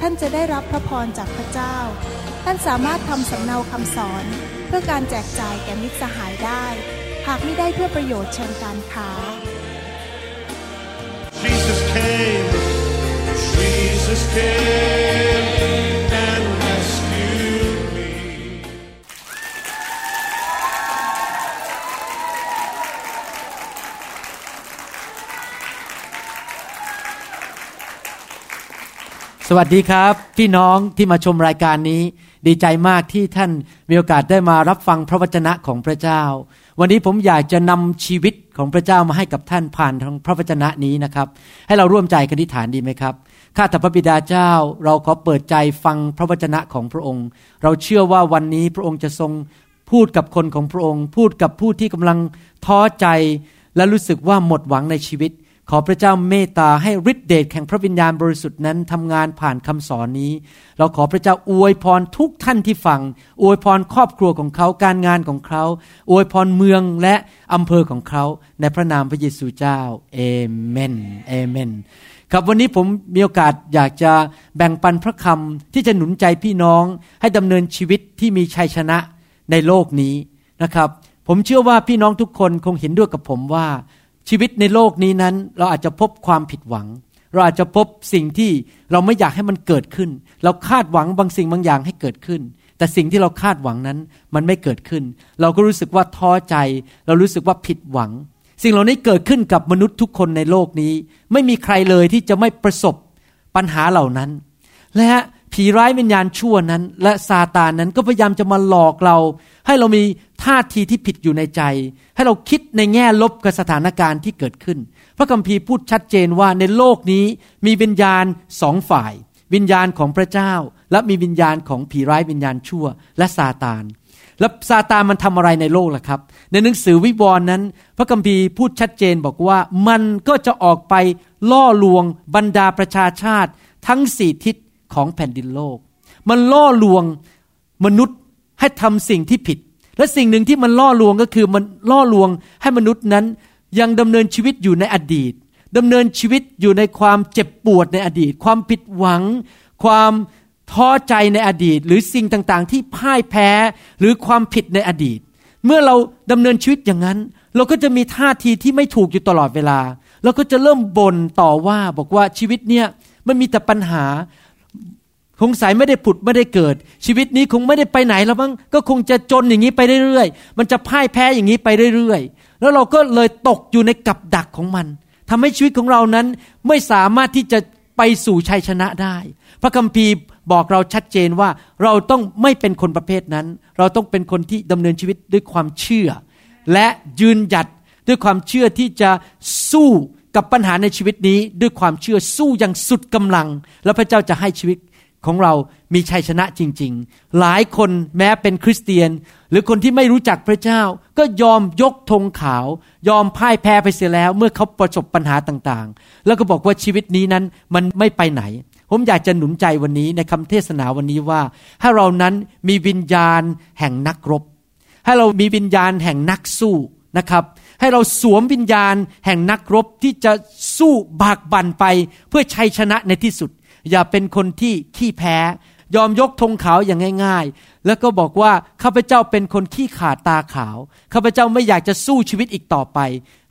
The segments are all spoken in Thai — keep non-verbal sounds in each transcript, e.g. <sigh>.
ท่านจะได้รับพระพรจากพระเจ้า ท่านสามารถทำสำเนาคำสอน เพื่อการแจกจ่ายแก่มิตรสหายได้ หากไม่ได้เพื่อประโยชน์เชิงการค้า Jesus came, Jesus came สวัสดีครับ พี่น้องที่มาชมรายการนี้ ดีใจมากที่ท่านมีโอกาสได้มารับฟังพระวจนะของพระเจ้า วันนี้ผมอยากจะนำชีวิตของพระเจ้ามาให้กับท่านผ่านทางพระวจนะนี้นะครับ ให้เราร่วมใจกันอธิษฐานดีไหมครับข้าแต่พระบิดาเจ้า เราขอเปิดใจฟังพระวจนะของพระองค์ เราเชื่อว่าวันนี้พระองค์จะทรงพูดกับคนของพระองค์ พูดกับผู้ที่กำลังท้อใจ และรู้สึกว่าหมดหวังในชีวิต ขอพระเจ้าเมตตาให้ฤทธิเดชแห่งพระวิญญาณบริสุทธิ์นั้นทำงานผ่านคำสอนนี้ เราขอพระเจ้าอวยพรทุกท่านที่ฟัง อวยพรครอบครัวของเขาการงานของเขา อวยพรเมืองและอำเภอของเขา ในพระนามพระเยซูเจ้าเอเมนเอเมนครับวันนี้ผมมีโอกาสอยากจะแบ่งปันพระคำที่จะหนุนใจพี่น้องให้ดำเนินชีวิตที่มีชัยชนะในโลกนี้นะครับ ผมเชื่อว่าพี่น้องทุกคนคงเห็นด้วยกับผมว่า ชีวิตในโลกนี้นั้น เราอาจจะพบความผิดหวัง เราอาจจะพบสิ่งที่เราไม่อยากให้มันเกิดขึ้น เราคาดหวังบางสิ่งบางอย่างให้เกิดขึ้น แต่สิ่งที่เราคาดหวังนั้นมันไม่เกิดขึ้น เราก็รู้สึกว่าท้อใจ เรารู้สึกว่าผิดหวัง สิ่งเหล่านี้เกิดขึ้นกับมนุษย์ทุกคนในโลกนี้ ไม่มีใครเลยที่จะไม่ประสบปัญหาเหล่านั้น และ ผีร้ายวิญญาณชั่วนั้น และซาตานนั้นก็พยายามจะมาหลอกเรา ให้เรามีท่าทีที่ผิดอยู่ในใจ ให้เราคิดในแง่ลบกับสถานการณ์ที่เกิดขึ้น พระคัมภีร์พูดชัดเจนว่าในโลกนี้มีวิญญาณสองฝ่าย วิญญาณของพระเจ้า และมีวิญญาณของผีร้ายวิญญาณชั่ว และซาตานแล้วซาตานมันทำอะไรในโลกล่ะครับ ในหนังสือวิวรณ์นั้น พระคัมภีร์พูดชัดเจนบอกว่ามันก็จะออกไปล่อลวงบรรดาประชาชาติ ทั้งสี่ทิศ ของแผ่นดินโลก มันล่อลวงมนุษย์ให้ทำสิ่งที่ผิด และสิ่งหนึ่งที่มันล่อลวงก็คือมันล่อลวงให้มนุษย์นั้นยังดำเนินชีวิตอยู่ในอดีตดำเนินชีวิตอยู่ในความเจ็บปวดในอดีต ความผิดหวัง ความท้อใจในอดีต หรือสิ่งต่างๆ ที่พ่ายแพ้หรือความผิดในอดีต เมื่อเราดำเนินชีวิตอย่างนั้น เราก็จะมีท่าทีที่ไม่ถูกอยู่ตลอดเวลา เราก็จะเริ่มบ่นต่อว่าบอกว่าชีวิตเนี่ยมันมีแต่ปัญหา คงสายไม่ได้ผุดไม่ได้เกิด ชีวิตนี้คงไม่ได้ไปไหนแล้วมั้งก็คงจะจนอย่างนี้ไปเรื่อยๆ มันจะพ่ายแพ้อย่างนี้ไปเรื่อยๆ แล้วเราก็เลยตกอยู่ในกับดักของมันทำให้ชีวิตของเรานั้นไม่สามารถที่จะไปสู่ชัยชนะได้ พระคัมภีร์บอกเราชัดเจนว่าเราต้องไม่เป็นคนประเภทนั้น เราต้องเป็นคนที่ดำเนินชีวิตด้วยความเชื่อ และยืนหยัดด้วยความเชื่อที่จะสู้กับปัญหาในชีวิตนี้ ด้วยความเชื่อสู้อย่างสุดกำลัง แล้วพระเจ้าจะให้ชีวิต ของเรามีชัยชนะจริง ๆ หลายคนแม้เป็นคริสเตียน หรือคนที่ไม่รู้จักพระเจ้า ก็ยอมยกธงขาว ยอมพ่ายแพ้ไปเสียแล้ว เมื่อเขาประสบปัญหาต่างๆ แล้วก็บอกว่าชีวิตนี้นั้นมันไม่ไปไหน ผมอยากจะหนุนใจวันนี้ในคำเทศนาวันนี้ว่า ให้เรานั้นมีวิญญาณแห่งนักรบ ให้เรามีวิญญาณแห่งนักสู้นะครับ ให้เราสวมวิญญาณแห่งนักรบที่จะสู้บากบั่นไปเพื่อชัยชนะในที่สุด อย่าเป็นคนที่ขี้แพ้ ยอมยกธงขาวอย่างง่าย ๆ แล้วก็บอกว่าข้าพเจ้าเป็นคนขี้ขาดตาขาวข้าพเจ้าไม่อยากจะสู้ชีวิตอีกต่อไป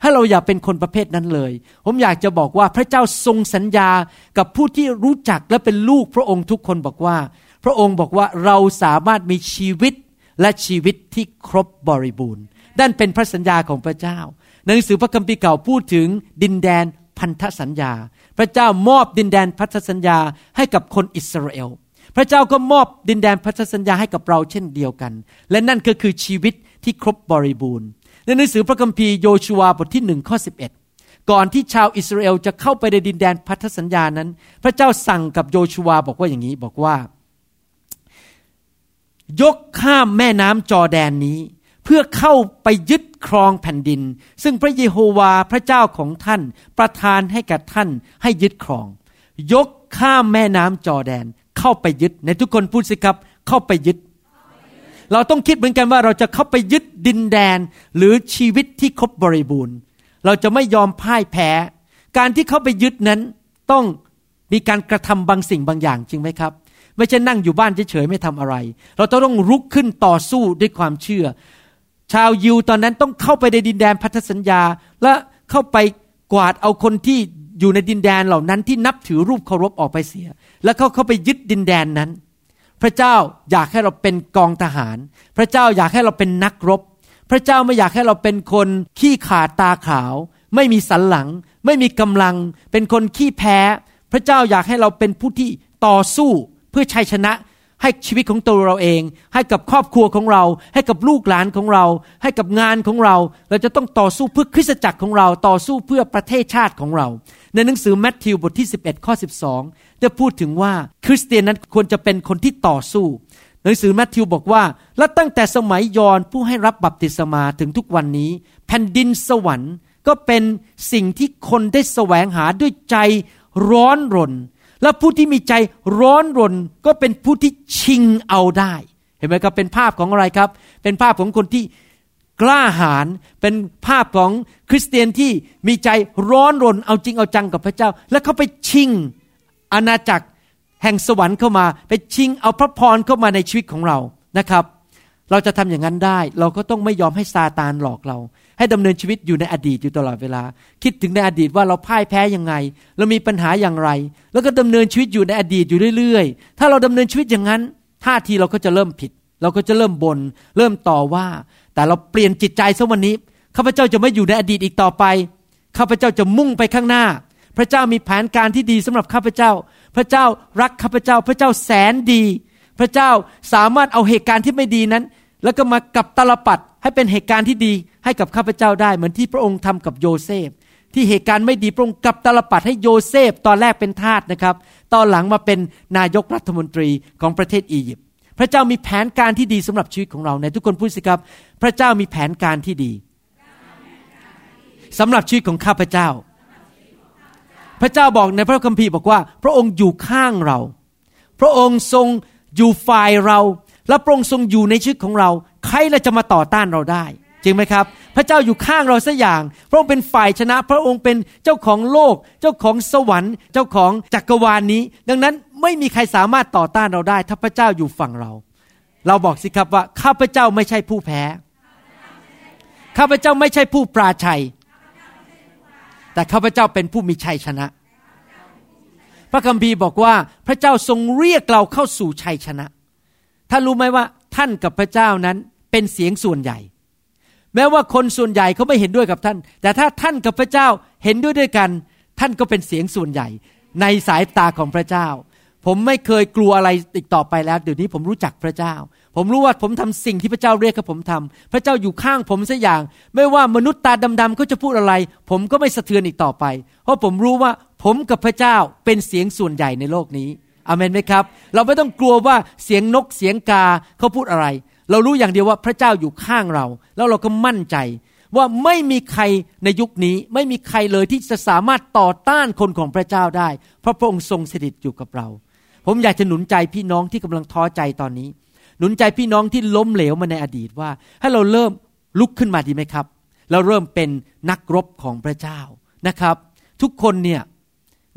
ให้เราอย่าเป็นคนประเภทนั้นเลย ผมอยากจะบอกว่าพระเจ้าทรงสัญญากับผู้ที่รู้จักและเป็นลูกพระองค์ทุกคนบอกว่า พระองค์บอกว่าเราสามารถมีชีวิตและชีวิตที่ครบบริบูรณ์นั่นเป็นพระสัญญาของพระเจ้า หนังสือพระคัมภีร์เก่าพูดถึงดินแดนพันธสัญญา พระเจ้ามอบดินแดนพันธสัญญาให้กับคนอิสราเอล พระเจ้าก็มอบดินแดนพันธสัญญาให้กับเราเช่นเดียวกัน และนั่นก็คือชีวิตที่ครบบริบูรณ์ ในหนังสือพระคัมภีร์โยชูวาบทที่หนึ่งข้อ11ก่อนที่ชาวอิสราเอลจะเข้าไปในดินแดนพันธสัญญานั้น พระเจ้าสั่งกับโยชูวาบอกว่าอย่างนี้บอกว่า ยกข้ามแม่น้ำจอแดนนี้ เพื่อเข้าไปยึดครองแผ่นดิน ซึ่งพระเยโฮวาพระเจ้าของท่าน ประทานให้แก่ท่านให้ยึดครอง ยกข้ามแม่น้ำจอแดนเข้าไปยึด ในทุกคนพูดสิครับเข้าไปยึด เราต้องคิดเหมือนกันว่าเราจะเข้าไปยึดดินแดนหรือชีวิตที่ครบบริบูรณ์ เราจะไม่ยอมพ่ายแพ้ การที่เข้าไปยึดนั้นต้องมีการกระทำบางสิ่งบางอย่างจริงไหมครับ ไม่ใช่นั่งอยู่บ้านเฉยๆไม่ทำอะไร เราต้องรุกขึ้นต่อสู้ด้วยความเชื่อ ชาวยิวตอนนั้นต้องเข้าไปในดินแดนพันธสัญญา และเข้าไปกวาดเอาคนที่อยู่ในดินแดนเหล่านั้นที่นับถือรูปเคารพออกไปเสีย แล้วเขาเข้าไปยึดดินแดนนั้น พระเจ้าอยากให้เราเป็นกองทหาร พระเจ้าอยากให้เราเป็นนักรบ พระเจ้าไม่อยากให้เราเป็นคนขี้ขาดตาขาว ไม่มีสันหลัง ไม่มีกำลัง เป็นคนขี้แพ้ พระเจ้าอยากให้เราเป็นผู้ที่ต่อสู้เพื่อชัยชนะ ให้ชีวิตของตัวเราเอง ให้กับครอบครัวของเรา ให้กับลูกหลานของเรา ให้กับงานของเรา เราจะต้องต่อสู้เพื่อคริสตจักรของเราต่อสู้เพื่อประเทศชาติของเรา ในหนังสือแมทธิวบทที่ 11 ข้อ 12 ได้พูดถึงว่าคริสเตียนนั้นควรจะเป็นคนที่ต่อสู้ หนังสือแมทธิวบอกว่า และตั้งแต่สมัยยอนผู้ให้รับบัพติศมาถึงทุกวันนี้ แผ่นดินสวรรค์ก็เป็นสิ่งที่คนได้แสวงหาด้วยใจร้อนรน และผู้ที่มีใจร้อนรนก็เป็นผู้ที่ชิงเอาได้ เห็นไหมครับเป็นภาพของอะไรครับ เป็นภาพของคนที่กล้าหาญเป็นภาพของคริสเตียนที่มีใจร้อนรนเอาจริงเอาจังกับพระเจ้า และเขาไปชิงอาณาจักรแห่งสวรรค์เข้ามา ไปชิงเอาพระพรเข้ามาในชีวิตของเรานะครับ เราจะทำอย่างนั้นได้ เราก็ต้องไม่ยอมให้ซาตานหลอกเรา ให้ดำเนินชีวิตอยู่ในอดีตอยู่ตลอดเวลา คิดถึงในอดีตว่าเราพ่ายแพ้ยังไง เรามีปัญหาอย่างไร แล้วก็ดำเนินชีวิตอยู่ในอดีตอยู่เรื่อยๆ ถ้าเราดำเนินชีวิตอย่างนั้นท่าทีเราก็จะเริ่มผิด เราก็จะเริ่มบน่นเริ่มต่อว่า แต่เราเปลี่ยนจิตใจซะวันนี้ข้าพเจ้าจะไม่อยู่ในอดีตอีกต่อไปข้าพเจ้าจะมุ่งไปข้างหน้า พระเจ้ามีแผนการที่ดีสำหรับข้าพเจ้า พระเจ้ารักข้าพเจ้า พระเจ้าแสนดี พระเจ้าสามารถเอาเหตุการณ์ที่ไม่ดีนั้น แล้วก็มากลับตาลปัตรให้เป็นเหตุการณ์ที่ดีให้กับข้าพเจ้าได้ เหมือนที่พระองค์ทำกับโยเซฟ ที่เหตุการณ์ไม่ดีพระองค์กลับตาลปัตรให้โยเซฟ ตอนแรกเป็นทาสนะครับ ตอนหลังมาเป็นนายกรัฐมนตรีของประเทศอียิปต์พระเจ้ามีแผนการที่ดีสำหรับชีวิตของเราในทุกคนพูดสิครับ พระเจ้ามีแผนการที่ดีสำหรับชีวิตของข้าพเจ้า พระเจ้าบอกในพระคัมภีร์บอกว่า พระองค์อยู่ข้างเรา พระองค์ทรงอยู่ฝ่ายเรา และพระองค์ทรงอยู่ในชีวิตของเรา ใครเราจะมาต่อต้านเราได้ จริงไหมครับ พระเจ้าอยู่ข้างเราสัอย่าง พระองค์เป็นฝ่ายชนะ พระองค์เป็นเจ้าของโลก เจ้าของสวรรค์ เจ้าของจักรวาลนนี้ ดังนั้นไม่มีใครสามารถต่อต้านเราได้ ถ้าพระเจ้าอยู่ฝั่งเรา เราบอกสิครับว่าข้าพเจ้าไม่ใช่ผู้แพ้ ข้าพเจ้าไม่ใช่ผู้ปราชัย แต่ข้าพเจ้าเป็นผู้มีชัยชนะพระคัมภีร์บอกว่าพระเจ้าทรงเรียกเราเข้าสู่ชัยชนะ ท่านรู้ไหมว่าท่านกับพระเจ้านั้นเป็นเสียงส่วนใหญ่ แม้ว่าคนส่วนใหญ่เขาไม่เห็นด้วยกับท่าน แต่ถ้าท่านกับพระเจ้าเห็นด้วยด้วยกัน ท่านก็เป็นเสียงส่วนใหญ่ ในสายตาของพระเจ้า ผมไม่เคยกลัวอะไรอีกต่อไปแล้วเดี๋ยวนี้ผมรู้จักพระเจ้า ผมรู้ว่าผมทำสิ่งที่พระเจ้าเรียกให้ผมทำพระเจ้าอยู่ข้างผมสักอย่าง ไม่ว่ามนุษย์ตาดำๆเขาจะพูดอะไร ผมก็ไม่สะเทือนอีกต่อไป เพราะผมรู้ว่าผมกับพระเจ้าเป็นเสียงส่วนใหญ่ในโลกนี้ อเมนไหมครับ เราไม่ต้องกลัวว่าเสียงนกเสียงกาเขาพูดอะไร เรารู้อย่างเดียวว่าพระเจ้าอยู่ข้างเรา แล้วเราก็มั่นใจ ว่าไม่มีใครในยุคนี้ ไม่มีใครเลยที่จะสามารถต่อต้านคนของพระเจ้าได้ เพราะพระองค์ทรงสถิตอยู่กับเรา ผมอยากจะหนุนใจพี่น้องที่กำลังท้อใจตอนนี้ หนุนใจพี่น้องที่ล้มเหลวมาในอดีตว่า ให้เราเริ่มลุกขึ้นมาดีไหมครับ เราเริ่มเป็นนักรบของพระเจ้านะครับ ทุกคนเนี่ย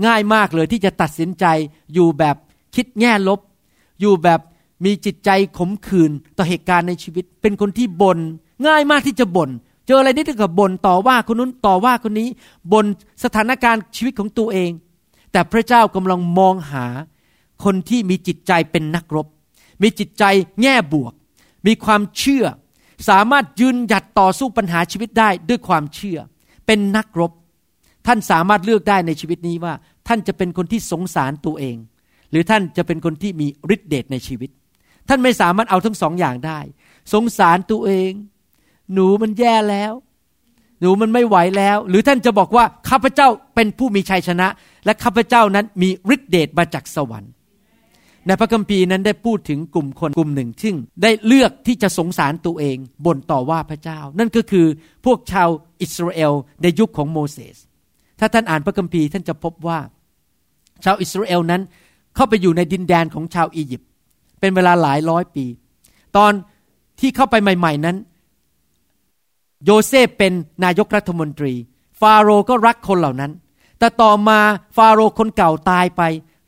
ง่ายมากเลยที่จะตัดสินใจอยู่แบบคิดแง่ลบ อยู่แบบมีจิตใจขมขื่นต่อเหตุการณ์ในชีวิต เป็นคนที่บน่นง่ายมากที่จะบน่นเจออะไรนิดนึงกับบ่นต่อว่าคนนู้นต่อว่าคนนี้บ่นสถานการณ์ชีวิตของตัวเอง แต่พระเจ้ากำลังมองหาคนที่มีจิตใจเป็นนักรบ มีจิตใจแง่บวก มีความเชื่อ สามารถยืนหยัดต่อสู้ปัญหาชีวิตได้ด้วยความเชื่อ เป็นนักรบ ท่านสามารถเลือกได้ในชีวิตนี้ว่า ท่านจะเป็นคนที่สงสารตัวเอง หรือท่านจะเป็นคนที่มีฤทธิเดชในชีวิต ท่านไม่สามารถเอาทั้งสองอย่างได้ สงสารตัวเอง หนูมันแย่แล้ว หนูมันไม่ไหวแล้ว หรือท่านจะบอกว่าข้าพเจ้าเป็นผู้มีชัยชนะ และข้าพเจ้านั้นมีฤทธิเดชมาจากสวรรค์ในพระคัมภีร์นั้นได้พูดถึงกลุ่มคนกลุ่มหนึ่งซึ่งได้เลือกที่จะสงสารตัวเองบ่นต่อว่าพระเจ้า นั่นก็คือพวกชาวอิสราเอลในยุคของโมเสส ถ้าท่านอ่านพระคัมภีร์ท่านจะพบว่า ชาวอิสราเอลนั้นเข้าไปอยู่ในดินแดนของชาวอียิปต์เป็นเวลาหลายร้อยปี ตอนที่เข้าไปใหม่ ๆนั้น โยเซฟเป็นนายกรัฐมนตรี ฟาโรห์ก็รักคนเหล่านั้น แต่ต่อมาฟาโรห์คนเก่าตายไป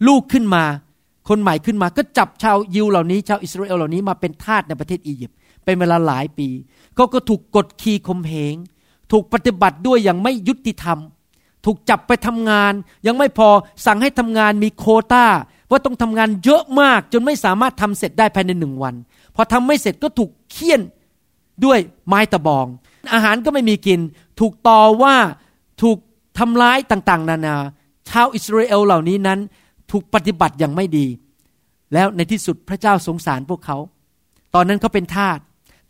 ลูกขึ้นมา คนใหม่ขึ้นมา ก็จับชาวยิวเหล่านี้ ชาวอิสราเอลเหล่านี้มาเป็นทาสในประเทศอียิปต์เป็นเวลาหลายปีเขาก็ถูกกดขี่ข่มเหงถูกปฏิบัติด้วยอย่างไม่ยุติธรรม ถูกจับไปทำงาน ยังไม่พอสั่งให้ทำงานมีโคตาว่าต้องทำงานเยอะมากจนไม่สามารถทำเสร็จได้ภายในหนึ่งวัน พอทำไม่เสร็จก็ถูกเคี่ยนด้วยไม้ตะบอง อาหารก็ไม่มีกิน ถูกต่อว่าถูกทำร้ายต่างๆ นานา ชาวอิสราเอลเหล่านี้นั้น ถูกปฏิบัติอย่างไม่ดี แล้วในที่สุดพระเจ้าสงสารพวกเขา ตอนนั้นเขาเป็นทาส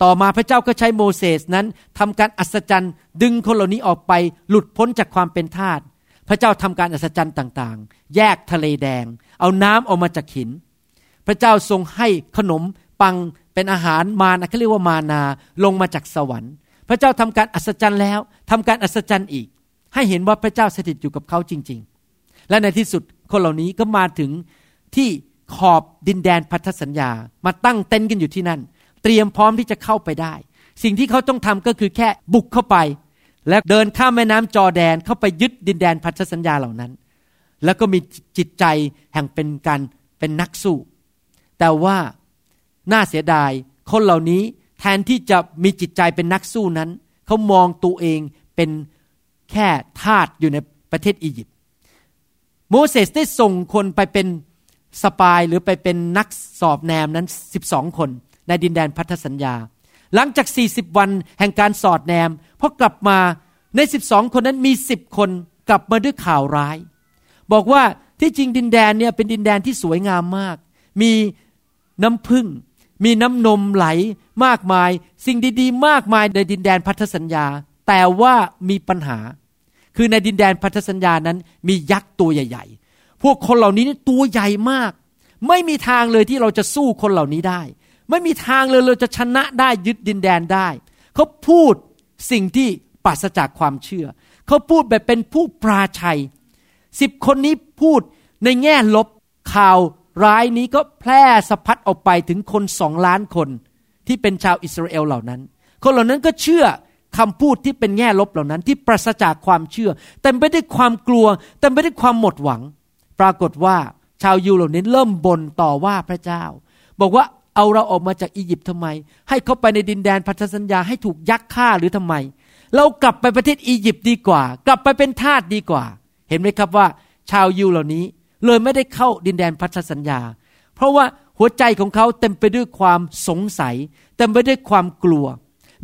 ต่อมาพระเจ้าก็ใช้โมเสสนั้นทำการอัศจรรย์ ดึงคนเหล่านี้ออกไปหลุดพ้นจากความเป็นทาสพระเจ้าทำการอัศจรรย์ต่างๆ แยกทะเลแดง เอาน้ำออกมาจากหิน พระเจ้าทรงให้ขนมปังเป็นอาหารมานะเขาเรียกว่ามานาลงมาจากสวรรค์ พระเจ้าทำการอัศจรรย์แล้วทำการอัศจรรย์อีก ให้เห็นว่าพระเจ้าสถิตอยู่กับเขาจริง ๆ และในที่สุดคนเหล่านี้ก็มาถึงที่ขอบดินแดนพันธสัญญามาตั้งเต็นท์กันอยู่ที่นั่น เตรียมพร้อมที่จะเข้าไปได้ สิ่งที่เขาต้องทำก็คือแค่บุกเข้าไป และเดินข้ามแม่น้ำจอแดนเข้าไปยึดดินแดนพันธสัญญาเหล่านั้น แล้วก็มีจิตใจแห่งเป็นการเป็นนักสู้ แต่ว่าน่าเสียดายคนเหล่านี้แทนที่จะมีจิตใจเป็นนักสู้นั้น เขามองตัวเองเป็นแค่ทาสอยู่ในประเทศอียิปต์โมเสสได้ส่งคนไปเป็นสปายหรือไปเป็นนักสอบแนมนั้น 12 คน ในดินแดนพันธสัญญา หลังจาก 40 วันแห่งการสอดแนมพอกลับมาใน 12 คนนั้นมี 10 คนกลับมาด้วยข่าวร้าย บอกว่าที่จริงดินแดนเนี่ยเป็นดินแดนที่สวยงามมาก มีน้ำพึ่ง มีน้ำนมไหลมากมาย สิ่งดีๆ มากมายในดินแดนพันธสัญญา แต่ว่ามีปัญหา คือในดินแดนพันธสัญญานั้น มียักษ์ตัวใหญ่ ๆ พวกคนเหล่านี้ตัวใหญ่มาก ไม่มีทางเลยที่เราจะสู้คนเหล่านี้ได้ ไม่มีทางเลยเราจะชนะได้ยึดดินแดนได้ เขาพูดสิ่งที่ปราศจากความเชื่อ เขาพูดแบบเป็นผู้ปราชัยสิบคนนี้พูดในแง่ลบข่าวร้ายนี้ก็แพร่สะพัดออกไปถึงคนสองล้านคน ที่เป็นชาวอิสราเอลเหล่านั้น คนเหล่านั้นก็เชื่อคำพูดที่เป็นแง่ลบเหล่านั้น ที่ปราศจากความเชื่อแต่ไม่ได้ความกลัวแต่ไม่ได้ความหมดหวัง ปรากฏว่าชาวยูเหล่านี้เริ่มบ่นต่อว่าพระเจ้า บอกว่า เอาเราออกมาจากอียิปต์ทำไม ให้เขาไปในดินแดนพันธสัญญาให้ถูกยักษ์ฆ่าหรือทำไม เรากลับไปประเทศอียิปต์ดีกว่า กลับไปเป็นทาสดีกว่า เห็นไหมครับว่า ชาวยูเหล่านี้เลยไม่ได้เข้าดินแดนพันธสัญญา เพราะว่าหัวใจของเขาเต็มไปด้วยความสงสัย เต็มไปด้วยความกลัว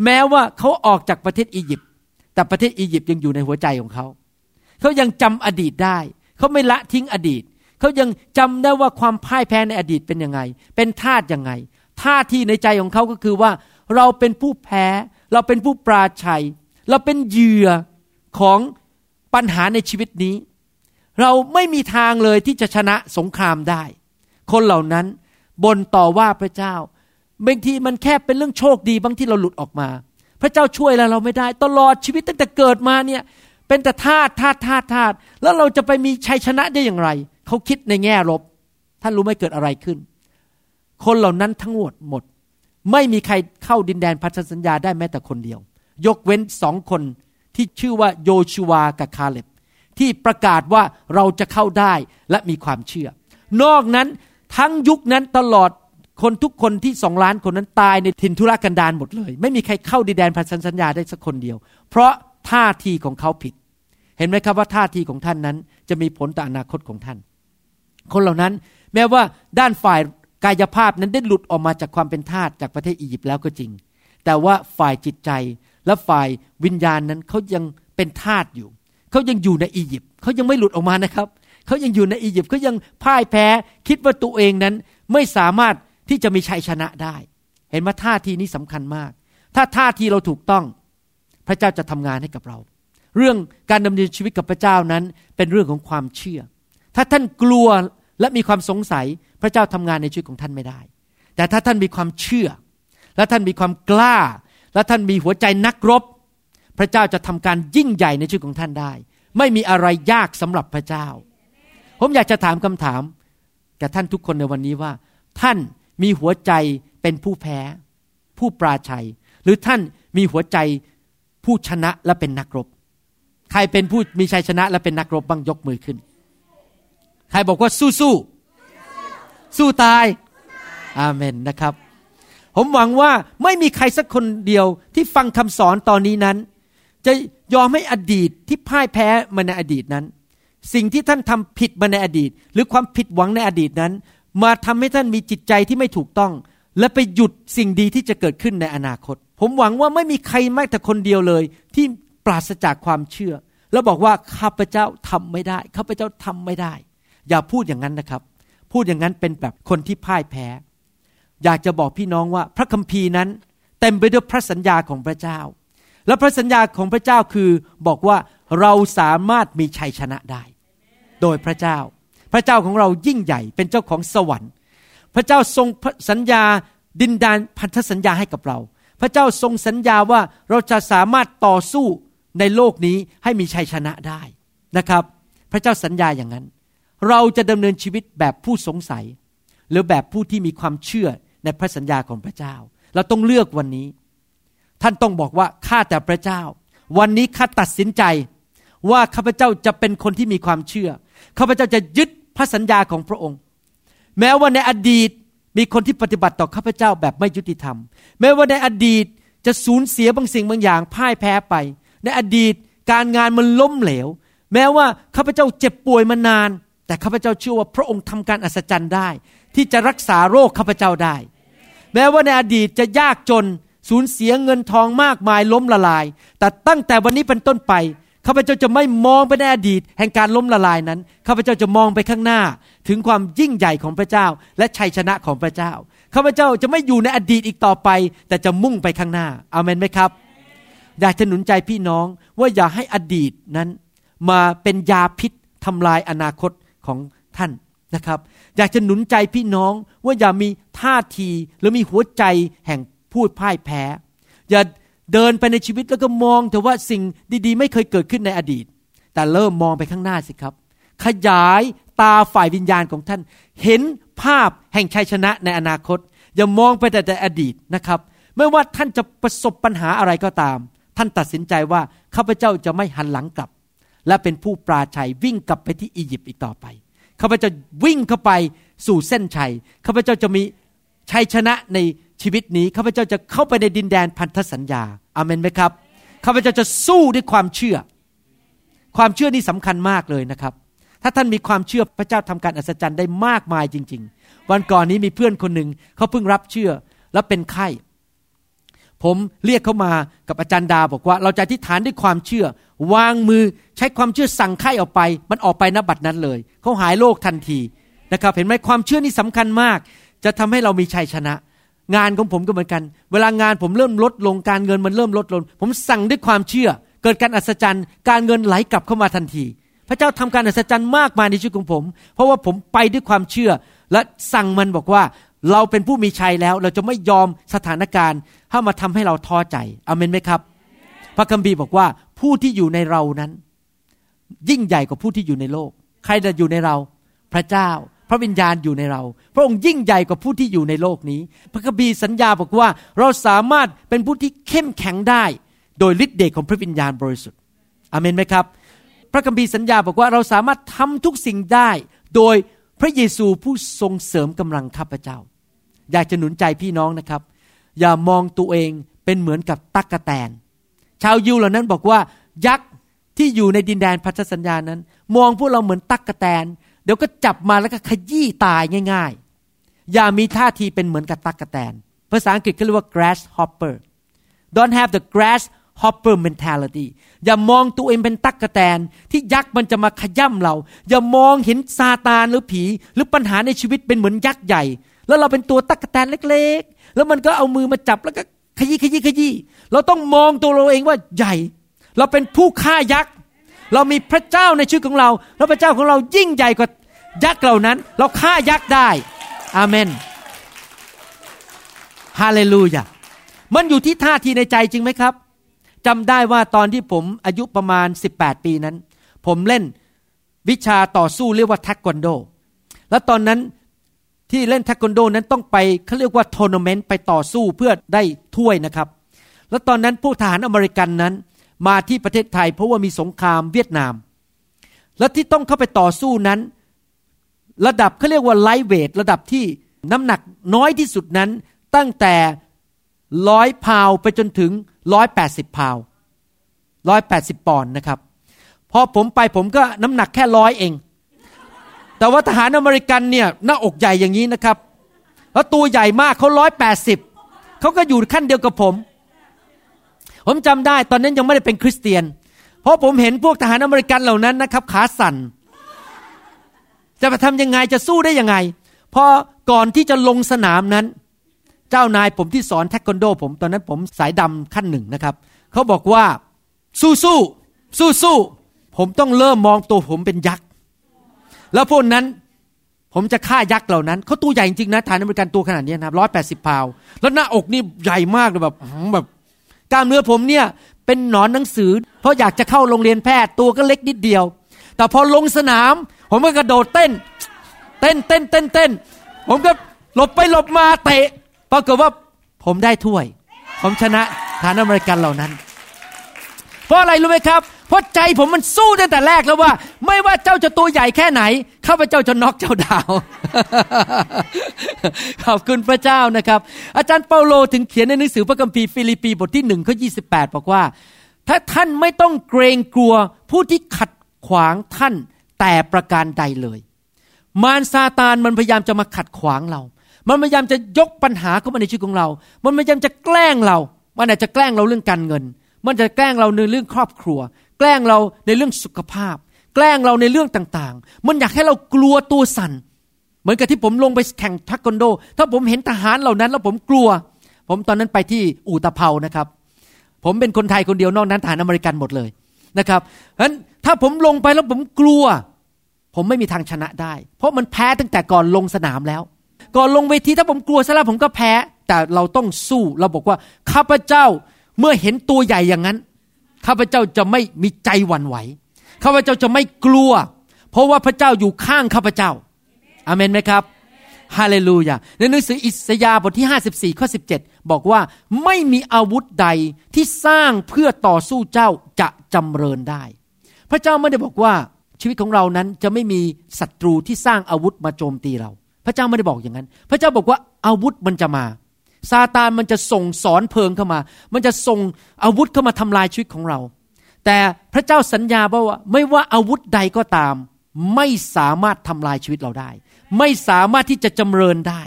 แม้ว่าเขาออกจากประเทศอียิปต์แต่ประเทศอียิปต์ยังอยู่ในหัวใจของเขา เขายังจำอดีตได้ เขาไม่ละทิ้งอดีต เขายังจำได้ว่าความพ่ายแพ้ในอดีตเป็นยังไง เป็นทาตยังไงท่าที่ในใจของเขาก็คือว่า เราเป็นผู้แพ้ เราเป็นผู้ปราชัย เราเป็นเหยื่อของปัญหาในชีวิตนี้ เราไม่มีทางเลยที่จะชนะสงครามได้ คนเหล่านั้นบนต่อว่าพระเจ้าบางทีมันแค่เป็นเรื่องโชคดีบางที่เราหลุดออกมา พระเจ้าช่วยแล้วเราไม่ได้ ตลอดชีวิตตั้งแต่เกิดมาเนี่ยเป็นแต่ทาตทาตทาตทาตแล้วเราจะไปมีชัยชนะได้อย่างไร เขาคิดในแง่ลบ ท่านรู้ไหมเกิดอะไรขึ้น คนเหล่านั้นทั้งหมดหมด ไม่มีใครเข้าดินแดนพันธสัญญาได้แม้แต่คนเดียว ยกเว้นสองคนที่ชื่อว่าโยชูวากับคาเล็บที่ประกาศว่าเราจะเข้าได้และมีความเชื่อ นอกนั้นทั้งยุคนั้นตลอดคนทุกคนที่สองล้านคนนั้นตายในถิ่นทุรกันดารหมดเลย ไม่มีใครเข้าดินแดนพันธสัญญาได้สักคนเดียว เพราะท่าทีของเขาผิด เห็นไหมครับว่าท่าทีของท่านนั้นจะมีผลต่ออนาคตของท่าน คนเหล่านั้น แม้ว่าด้านฝ่ายกายภาพนั้นได้หลุดออกมาจากความเป็นทาสจากประเทศอียิปต์แล้วก็จริง แต่ว่าฝ่ายจิตใจและฝ่ายวิญญาณนั้นเขายังเป็นทาสอยู่ เขายังอยู่ในอียิปต์เขายังไม่หลุดออกมานะครับ เขายังอยู่ในอียิปต์เขายังพ่ายแพ้คิดว่าตัวเองนั้นไม่สามารถที่จะมีชัยชนะได้ เห็นไหมท่าทีนี้สำคัญมาก ถ้าท่าทีเราถูกต้อง พระเจ้าจะทำงานให้กับเรา เรื่องการดำเนินชีวิตกับพระเจ้านั้นเป็นเรื่องของความเชื่อ ถ้าท่านกลัว และมีความสงสัยพระเจ้าทำงานในชีวิตของท่านไม่ได้ แต่ถ้าท่านมีความเชื่อ และท่านมีความกล้า และท่านมีหัวใจนักรบ พระเจ้าจะทำการยิ่งใหญ่ในชีวิตของท่านได้ ไม่มีอะไรยากสำหรับพระเจ้า ผมอยากจะถามคำถามแก่ท่านทุกคนในวันนี้ว่า ท่านมีหัวใจเป็นผู้แพ้ ผู้ปราชัย หรือท่านมีหัวใจผู้ชนะและเป็นนักรบ ใครเป็นผู้มีชัยชนะและเป็นนักรบบ้างยกมือขึ้น ใครบอกว่าสู้สู้สู้ตาย อาเมนนะครับ ผมหวังว่าไม่มีใครสักคนเดียวที่ฟังคำสอนตอนนี้นั้น จะยอมให้อดีตที่พ่ายแพ้มาในอดีตนั้น สิ่งที่ท่านทำผิดมาในอดีต หรือความผิดหวังในอดีตนั้น มาทำให้ท่านมีจิตใจที่ไม่ถูกต้อง และไปหยุดสิ่งดีที่จะเกิดขึ้นในอนาคต ผมหวังว่าไม่มีใครแม้แต่คนเดียวเลย ที่ปราศจากความเชื่อ แล้วบอกว่าข้าพเจ้าทำไม่ได้ข้าพเจ้าทำไม่ได้ อย่าพูดอย่างนั้นนะครับ พูดอย่างนั้นเป็นแบบคนที่พ่ายแพ้ อยากจะบอกพี่น้องว่าพระคัมภีร์นั้น เต็มไปด้วยพระสัญญาของพระเจ้า และพระสัญญาของพระเจ้าคือบอกว่าเราสามารถมีชัยชนะได้ โดยพระเจ้า พระเจ้าของเรายิ่งใหญ่เป็นเจ้าของสวรรค์ พระเจ้าทรงสัญญาดินดานพันธสัญญาให้กับเรา พระเจ้าทรงสัญญาว่าเราจะสามารถต่อสู้ในโลกนี้ให้มีชัยชนะได้นะครับ พระเจ้าสัญญาอย่างนั้น เราจะดำเนินชีวิตแบบผู้สงสัย หรือแบบผู้ที่มีความเชื่อในพระสัญญาของพระเจ้า เราต้องเลือกวันนี้ ท่านต้องบอกว่าข้าแต่พระเจ้า วันนี้ข้าตัดสินใจ ว่าข้าพเจ้าจะเป็นคนที่มีความเชื่อข้าพเจ้าจะยึดพระสัญญาของพระองค์ แม้ว่าในอดีตมีคนที่ปฏิบัติต่อข้าพเจ้าแบบไม่ยุติธรรม แม้ว่าในอดีตจะสูญเสียบางสิ่งบางอย่างพ่ายแพ้ไป ในอดีตการงานมันล้มเหลว แม้ว่าข้าพเจ้าเจ็บป่วยมานาน แต่ข้าพเจ้าเชื่อว่าพระองค์ทำการอัศจรรย์ได้ ที่จะรักษาโรคข้าพเจ้าได้ แม้ว่าในอดีตจะยากจนสูญเสียเงินทองมากมายล้มละลาย แต่ตั้งแต่วันนี้เป็นต้นไปข้าพเจ้าจะไม่มองไปในอดีต แห่งการล้มละลายนั้นข้าพเจ้าจะมองไปข้างหน้า ถึงความยิ่งใหญ่ของพระเจ้า และชัยชนะของพระเจ้าข้าพเจ้าจะไม่อยู่ในอดีตอีกต่อไป แต่จะมุ่งไปข้างหน้าอาเมนไหมครับ อยากจะหนุนใจพี่น้องว่าอย่าให้อดีตนั้น มาเป็นยาพิษทำลายอนาคต ของท่านนะครับ อยากจะหนุนใจพี่น้องว่าอย่ามีท่าทีหรือมีหัวใจแห่งพูดพ่ายแพ้ อย่าเดินไปในชีวิตแล้วก็มองแต่ว่าสิ่งดีๆ ไม่เคยเกิดขึ้นในอดีต แต่เริ่มมองไปข้างหน้าสิครับ ขยายตาฝ่ายวิญญาณของท่าน เห็นภาพแห่งชัยชนะในอนาคต อย่ามองไปแต่แต่อดีตนะครับ ไม่ว่าท่านจะประสบปัญหาอะไรก็ตาม ท่านตัดสินใจว่าข้าพเจ้าจะไม่หันหลังกลับ และเป็นผู้ปราชัยวิ่งกลับไปที่อียิปต์อีกต่อไปข้าพเจ้าวิ่งเข้าไปสู่เส้นชัยข้าพเจ้าจะมีชัยชนะในชีวิตนี้ข้าพเจ้าจะเข้าไปในดินแดนพันธสัญญาอาเมนไหมครับข้าพเจ้าจะสู้ด้วยความเชื่อ ความเชื่อนี่สำคัญมากเลยนะครับ ถ้าท่านมีความเชื่อพระเจ้าทำการอัศจรรย์ได้มากมายจริง ๆ วันก่อนนี้มีเพื่อนคนหนึ่งเขาเพิ่งรับเชื่อแล้วเป็นไข้ ผมเรียกเขามากับอาจารย์ดาบอกว่า เราจะอธิษฐานด้วยความเชื่อ วางมือใช้ความเชื่อสั่งไข้ออกไป มันออกไปนบัดนั้นเลย เขาหายโรคทันทีนะครับ เห็นไหมความเชื่อนี่สำคัญมาก จะทำให้เรามีชัยชนะ งานของผมก็เหมือนกัน เวลางานผมเริ่มลดลงการเงินมันเริ่มลดลง ผมสั่งด้วยความเชื่อ เกิดการอัศจรรย์ การเงินไหลกลับเข้ามาทันที พระเจ้าทำการอัศจรรย์มากมายในชีวิตของผม เพราะว่าผมไปด้วยความเชื่อ และสั่งมันบอกว่า เราเป็นผู้มีชัยแล้ว เราจะไม่ยอมสถานการณ์ถ้ามาทำให้เราท้อใจอเมนไหมครับ พระคัมภีร์บอกว่าผู้ที่อยู่ในเรานั้น ยิ่งใหญ่กว่าผู้ที่อยู่ในโลก ใครจะอยู่ในเรา พระเจ้า พระวิญญาณอยู่ในเรา พระองค์ยิ่งใหญ่กว่าผู้ที่อยู่ในโลกนี้ พระคัมภีร์สัญญาบอกว่า เราสามารถเป็นผู้ที่เข้มแข็งได้ โดยฤทธิ์เดชของพระวิญญาณบริสุทธิ์อเมนไหมครับ พระคัมภีร์สัญญาบอกว่าเราสามารถทำทุกสิ่งได้ โดย พระเยซูผู้ทรงเสริมกำลังข้าพเจ้า อยากจะหนุนใจพี่น้องนะครับ อย่ามองตัวเองเป็นเหมือนกับตั๊กแตน ชาวยิวเหล่านั้นบอกว่า ยักษ์ที่อยู่ในดินแดนพันธสัญญานั้น มองพวกเราเหมือนตั๊กแตน เดี๋ยวก็จับมาแล้วก็ขยี้ตายง่าย ๆ อย่ามีท่าทีเป็นเหมือนกับตักกะแตน ภาษาอังกฤษเขาเรียกว่า grasshopper don't have the grass hopper mentality อย่ามองตัวเองเป็นตักกะแตนที่ยักษ์มันจะมาขย่ำเรา อย่ามองเห็นซาตานหรือผี หรือปัญหาในชีวิตเป็นเหมือนยักษ์ใหญ่ แล้วเราเป็นตัวตักกะแตนเล็กๆ แล้วมันก็เอามือมาจับแล้วก็ขยี้ขยี้ขยี้เราต้องมองตัวเราเองว่าใหญ่ เราเป็นผู้ฆ่ายักษ์เรามีพระเจ้าในชีวิตของเรา แล้วพระเจ้าของเรายิ่งใหญ่กว่ายักษ์เหล่านั้น เราฆ่ายักษ์ได้อาเมนฮาเลลูยามันอยู่ที่ท่าทีในใจจริงไหมครับ จำได้ว่าตอนที่ผมอายุประมาณ 18 ปีนั้น ผมเล่นวิชาต่อสู้เรียกว่าเทควันโด แล้วตอนนั้นที่เล่นเทควันโดนั้นต้องไปเขาเรียกว่าทัวร์นาเมนต์ไปต่อสู้เพื่อได้ถ้วยนะครับ แล้วตอนนั้นพวกทหารอเมริกันนั้น มาที่ประเทศไทย เพราะว่ามีสงครามเวียดนาม และที่ต้องเข้าไปต่อสู้นั้น ระดับเขาเรียกว่า lightweight ระดับที่น้ำหนักน้อยที่สุดนั้นตั้งแต่ ร้อยพาวไปจนถึงร้อยแปดสิบพาวร้อยแปดสิบปอนด์นะครับพอผมไปผมก็น้ำหนักแค่ร้อยเอง แต่ว่าทหารอเมริกันเนี่ยหน้าอกใหญ่อย่างนี้นะครับ แล้วตัวใหญ่มากเขาร้อยแปดสิบเขาก็อยู่ขั้นเดียวกับผม ผมจำได้ตอนนั้นยังไม่ได้เป็นคริสเตียน เพราะผมเห็นพวกทหารอเมริกันเหล่านั้นนะครับ ขาสั่น จะไปทำยังไงจะสู้ได้ยังไง พอก่อนที่จะลงสนามนั้น เจ้านายผมที่สอนเทควันโด ผมตอนนั้นผมสายดำขั้นหนึ่งนะครับเขาบอกว่าสู้สู้สู้สู้ผมต้องเริ่มมองตัวผมเป็นยักษ์แล้วพวกนั้นผมจะฆ่ายักษ์เหล่านั้นเขาตัวใหญ่จริงๆนะฐานอเมริกันตัวขนาดนี้นะครับร้อยแปดสิบพาวแล้วหน้าอกนี่ใหญ่มากเลยแบบแบบกล้ามเนื้อผมเนี่ยเป็นหนอนหนังสือ เพราะอยากจะเข้าโรงเรียนแพทย์ตัวก็เล็กนิดเดียว แต่พอลงสนาม ผมก็กระโดดเต้น เต้นเต้นเต้นเต้นผมก็หลบไปหลบมาเตะ ปรากฏว่าผมได้ถ้วย ผมชนะทหารอเมริกันเหล่านั้น เพราะอะไรรู้ไหมครับเพราะใจผมมันสู้ตั้งแต่แรกแล้วว่า ไม่ว่าเจ้าจะตัวใหญ่แค่ไหนข้าพเจ้าจะน็อกเจ้า down ขอบคุณพระเจ้านะครับ อาจารย์เปาโลถึงเขียนในหนังสือพระคัมภีร์ฟิลิปปีบทที่หนึ่งข้อยีบอกว่า ถ้าท่านไม่ต้องเกรงกลัวผู้ที่ขัดขวางท่านแต่ประการใดเลย มารซาตานมันพยายามจะมาขัดขวางเรา มันพยายามจะยกปัญหาเข้ามาในชีวิตของเรา มันพยายามจะแกล้งเรา มันอาจจะแกล้งเราเรื่องการเงิน มันจะแกล้งเราในเรื่องครอบครัว แกล้งเราในเรื่องสุขภาพ แกล้งเราในเรื่องต่างๆ มันอยากให้เรากลัวตัวสัน่น เหมือนกับที่ผมลงไปแข่งทักคนโด ถ้าผมเห็นทหารเหล่านั้นแล้วผมกลัว ผมตอนนั้นไปที่อู่ตะเภานะครับ ผมเป็นคนไทยคนเดียวนอกนั้นทหารอเมริกันหมดเลยนะครับฉะนั้นถ้าผมลงไปแล้วผมกลัว ผมไม่มีทางชนะได้ เพราะมันแพ้ตั้งแต่ก่อนลงสนามแล้ว ก่อนลงเวทีถ้าผมกลัวซะแล้วผมก็แพ้ แต่เราต้องสู้เราบอกว่าข้าพเจ้าเมื่อเห็นตัวใหญ่อย่างนั้นข้าพเจ้าจะไม่มีใจหวั่นไหวข้าพเจ้าจะไม่กลัว เพราะว่าพระเจ้าอยู่ข้างข้าพเจ้าอาเมนไหมครับฮาเลลูยาในหนังสืออิสยาห์บทที่ 54ข้อ17 บอกว่าไม่มีอาวุธใดที่สร้างเพื่อต่อสู้เจ้าจะจำเริญได้ พระเจ้าไม่ได้บอกว่าชีวิตของเรานั้นจะไม่มีศัตรูที่สร้างอาวุธมาโจมตีเรา พระเจ้าไม่ได้บอกอย่างนั้น พระเจ้าบอกว่าอาวุธมันจะมา ซาตานมันจะส่งสอนเพลิงเข้ามา มันจะส่งอาวุธเข้ามาทำลายชีวิตของเรา แต่พระเจ้าสัญญาว่าไม่ว่าอาวุธใดก็ตาม ไม่สามารถทำลายชีวิตเราได้ ไม่สามารถที่จะจำเริญได้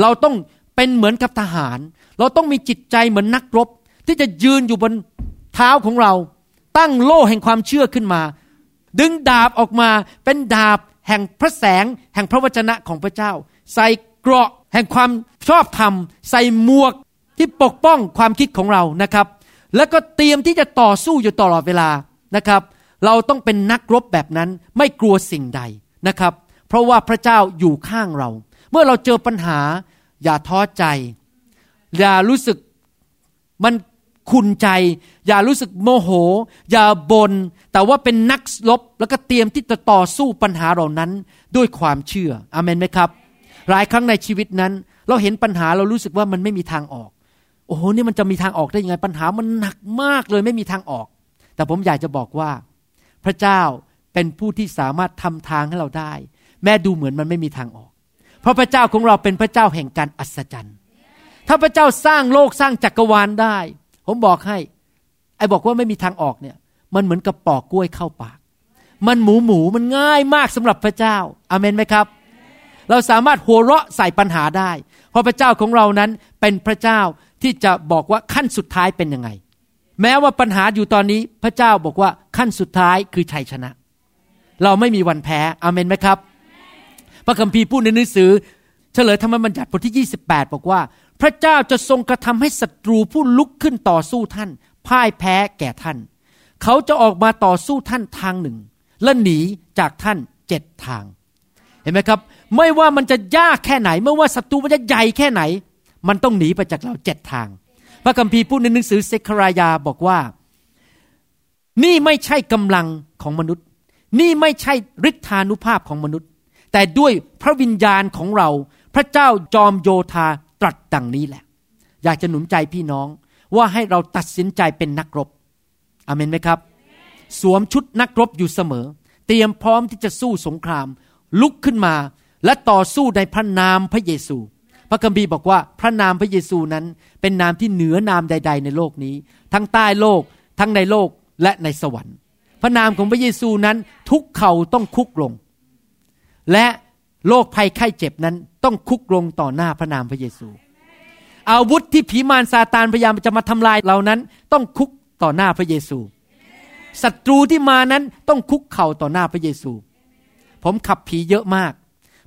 เราต้องเป็นเหมือนกับทหาร เราต้องมีจิตใจเหมือนนักรบ ที่จะยืนอยู่บนเท้าของเรา ตั้งโล่แห่งความเชื่อขึ้นมา ดึงดาบออกมาเป็นดาบ แห่งพระแสงแห่งพระวจนะของพระเจ้า ใส่เกราะแห่งความชอบธรรม ใส่หมวกที่ปกป้องความคิดของเรานะครับ แล้วก็เตรียมที่จะต่อสู้อยู่ตลอดเวลานะครับ เราต้องเป็นนักรบแบบนั้นไม่กลัวสิ่งใดนะครับ เพราะว่าพระเจ้าอยู่ข้างเรา เมื่อเราเจอปัญหาอย่าท้อใจ อย่ารู้สึกมัน ขุนใจ อย่ารู้สึกโมโห อย่าบน่นแต่ว่าเป็นนักรบแล้วก็เตรียมที่จะต่อสู้ปัญหาเหล่านั้นด้วยความเชื่ออเมนไหมครับ หลายครั้งในชีวิตนั้น เราเห็นปัญหาเรารู้สึกว่ามันไม่มีทางออก โอ้โหนี่มันจะมีทางออกได้ยังไงปัญหามันหนักมากเลยไม่มีทางออก แต่ผมอยากจะบอกว่า พระเจ้าเป็นผู้ที่สามารถทำทางให้เราได้ แม้ดูเหมือนมันไม่มีทางออก เพราะพระเจ้าของเราเป็นพระเจ้าแห่งการอัศจรรย์ถ้าพระเจ้าสร้างโลกสร้างจักรวาลได้ ผมบอกให้ ไอ้บอกว่าไม่มีทางออกเนี่ย มันเหมือนกับปอกกล้วยเข้าปาก มันหมูหมูมันง่ายมากสำหรับพระเจ้าอาเมนไหมครับ เราสามารถหัวเราะใส่ปัญหาได้ เพราะพระเจ้าของเรานั้นเป็นพระเจ้าที่จะบอกว่าขั้นสุดท้ายเป็นยังไง แม้ว่าปัญหาอยู่ตอนนี้พระเจ้าบอกว่าขั้นสุดท้ายคือชัยชนะ เราไม่มีวันแพ้อเมนไหมครับ พระคัมภีร์พูดในหนังสือ เฉลยธรรมบัญญัติบทที่ 28 บอกว่า พระเจ้าจะทรงกระทำให้ศัตรูผู้ลุกขึ้นต่อสู้ท่าน พ่ายแพ้แก่ท่าน เขาจะออกมาต่อสู้ท่านทางหนึ่ง และหนีจากท่านเจ็ดทาง เห็นไหมครับ ไม่ว่ามันจะยากแค่ไหน ไม่ว่าศัตรูมันจะใหญ่แค่ไหน มันต้องหนีไปจากเราเจ็ดทาง พระคัมภีร์พูดในหนังสือเซครายาบอกว่า นี่ไม่ใช่กำลังของมนุษย์ นี่ไม่ใช่ฤทธานุภาพของมนุษย์ แต่ด้วยพระวิญญาณของเรา พระเจ้าจอมโยธา ตรัสดังนี้แหละ อยากจะหนุนใจพี่น้องว่าให้เราตัดสินใจเป็นนักรบอเมนไหมครับ สวมชุดนักรบอยู่เสมอ เตรียมพร้อมที่จะสู้สงคราม ลุกขึ้นมาและต่อสู้ในพระนามพระเยซู พระคัมภีร์บอกว่าพระนามพระเยซูนั้นเป็นนามที่เหนือนามใด ๆ ในโลกนี้ ทั้งใต้โลกทั้งในโลกและในสวรรค์ พระนามของพระเยซูนั้นทุกเข่าต้องคุกลง และ โรคภัยไข้เจ็บนั้นต้องคุกลงต่อหน้าพระนามพระเยซู อาวุธที่ผีมารซาตานพยายามจะมาทำลายเรานั้น ต้องคุกต่อหน้าพระเยซูศัตรูที่มานั้นต้องคุกเข่าต่อหน้าพระเยซู ผมขับผีเยอะมาก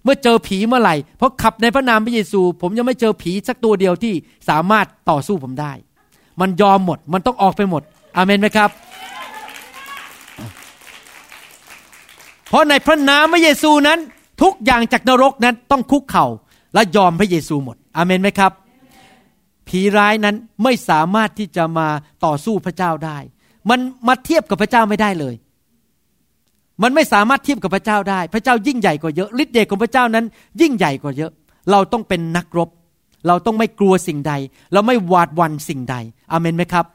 เมื่อเจอผีเมื่อไหร่เพราะขับในพระนามพระเยซู ผมยังไม่เจอผีสักตัวเดียวที่สามารถต่อสู้ผมได้ มันยอมหมดมันต้องออกไปหมด อาเมนไหมครับ เพราะในพระนามพระเยซูนั้น ทุกอย่างจากนรกนั้นต้องคุกเข่าและยอมพระเยซูหมด อาเมนไหมครับ ผีร้ายนั้นไม่สามารถที่จะมาต่อสู้พระเจ้าได้ มันมาเทียบกับพระเจ้าไม่ได้เลย มันไม่สามารถเทียบกับพระเจ้าได้ พระเจ้ายิ่งใหญ่กว่าเยอะฤทธิ์เดชของพระเจ้านั้น ยิ่งใหญ่กว่าเยอะ เราต้องเป็นนักรบ เราต้องไม่กลัวสิ่งใด เราไม่หวาดวันสิ่งใด อาเมนไหมครับ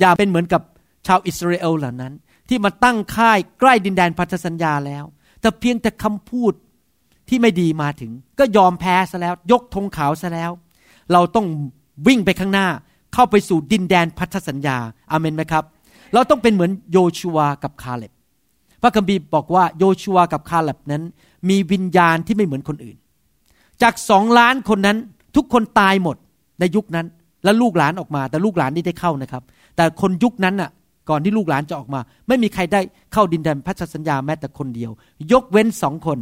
อย่าเป็นเหมือนกับชาวอิสราเอลเหล่านั้น ที่มาตั้งค่ายใกล้ดินแดนพันธสัญญาแล้ว แต่เพียงแต่คำพูดที่ไม่ดีมาถึง ก็ยอมแพ้ซะแล้ว ยกธงขาวซะแล้ว เราต้องวิ่งไปข้างหน้า เข้าไปสู่ดินแดนพันธสัญญาอาเมนไหมครับ เราต้องเป็นเหมือนโยชัวกับคาเล็บพระคัมภีร์บอกว่าโยชัวกับคาเล็บนั้น มีวิญญาณที่ไม่เหมือนคนอื่น จากสองล้านคนนั้นทุกคนตายหมดในยุคนั้น แล้วลูกหลานออกมา แต่ลูกหลานนี่ได้เข้านะครับ แต่คนยุคนั้นน่ะ ก่อนที่ลูกหลานจะออกมา ไม่มีใครได้เข้าดินแดนพันธสัญญาแม้แต่คนเดียว ยกเว้นสองคน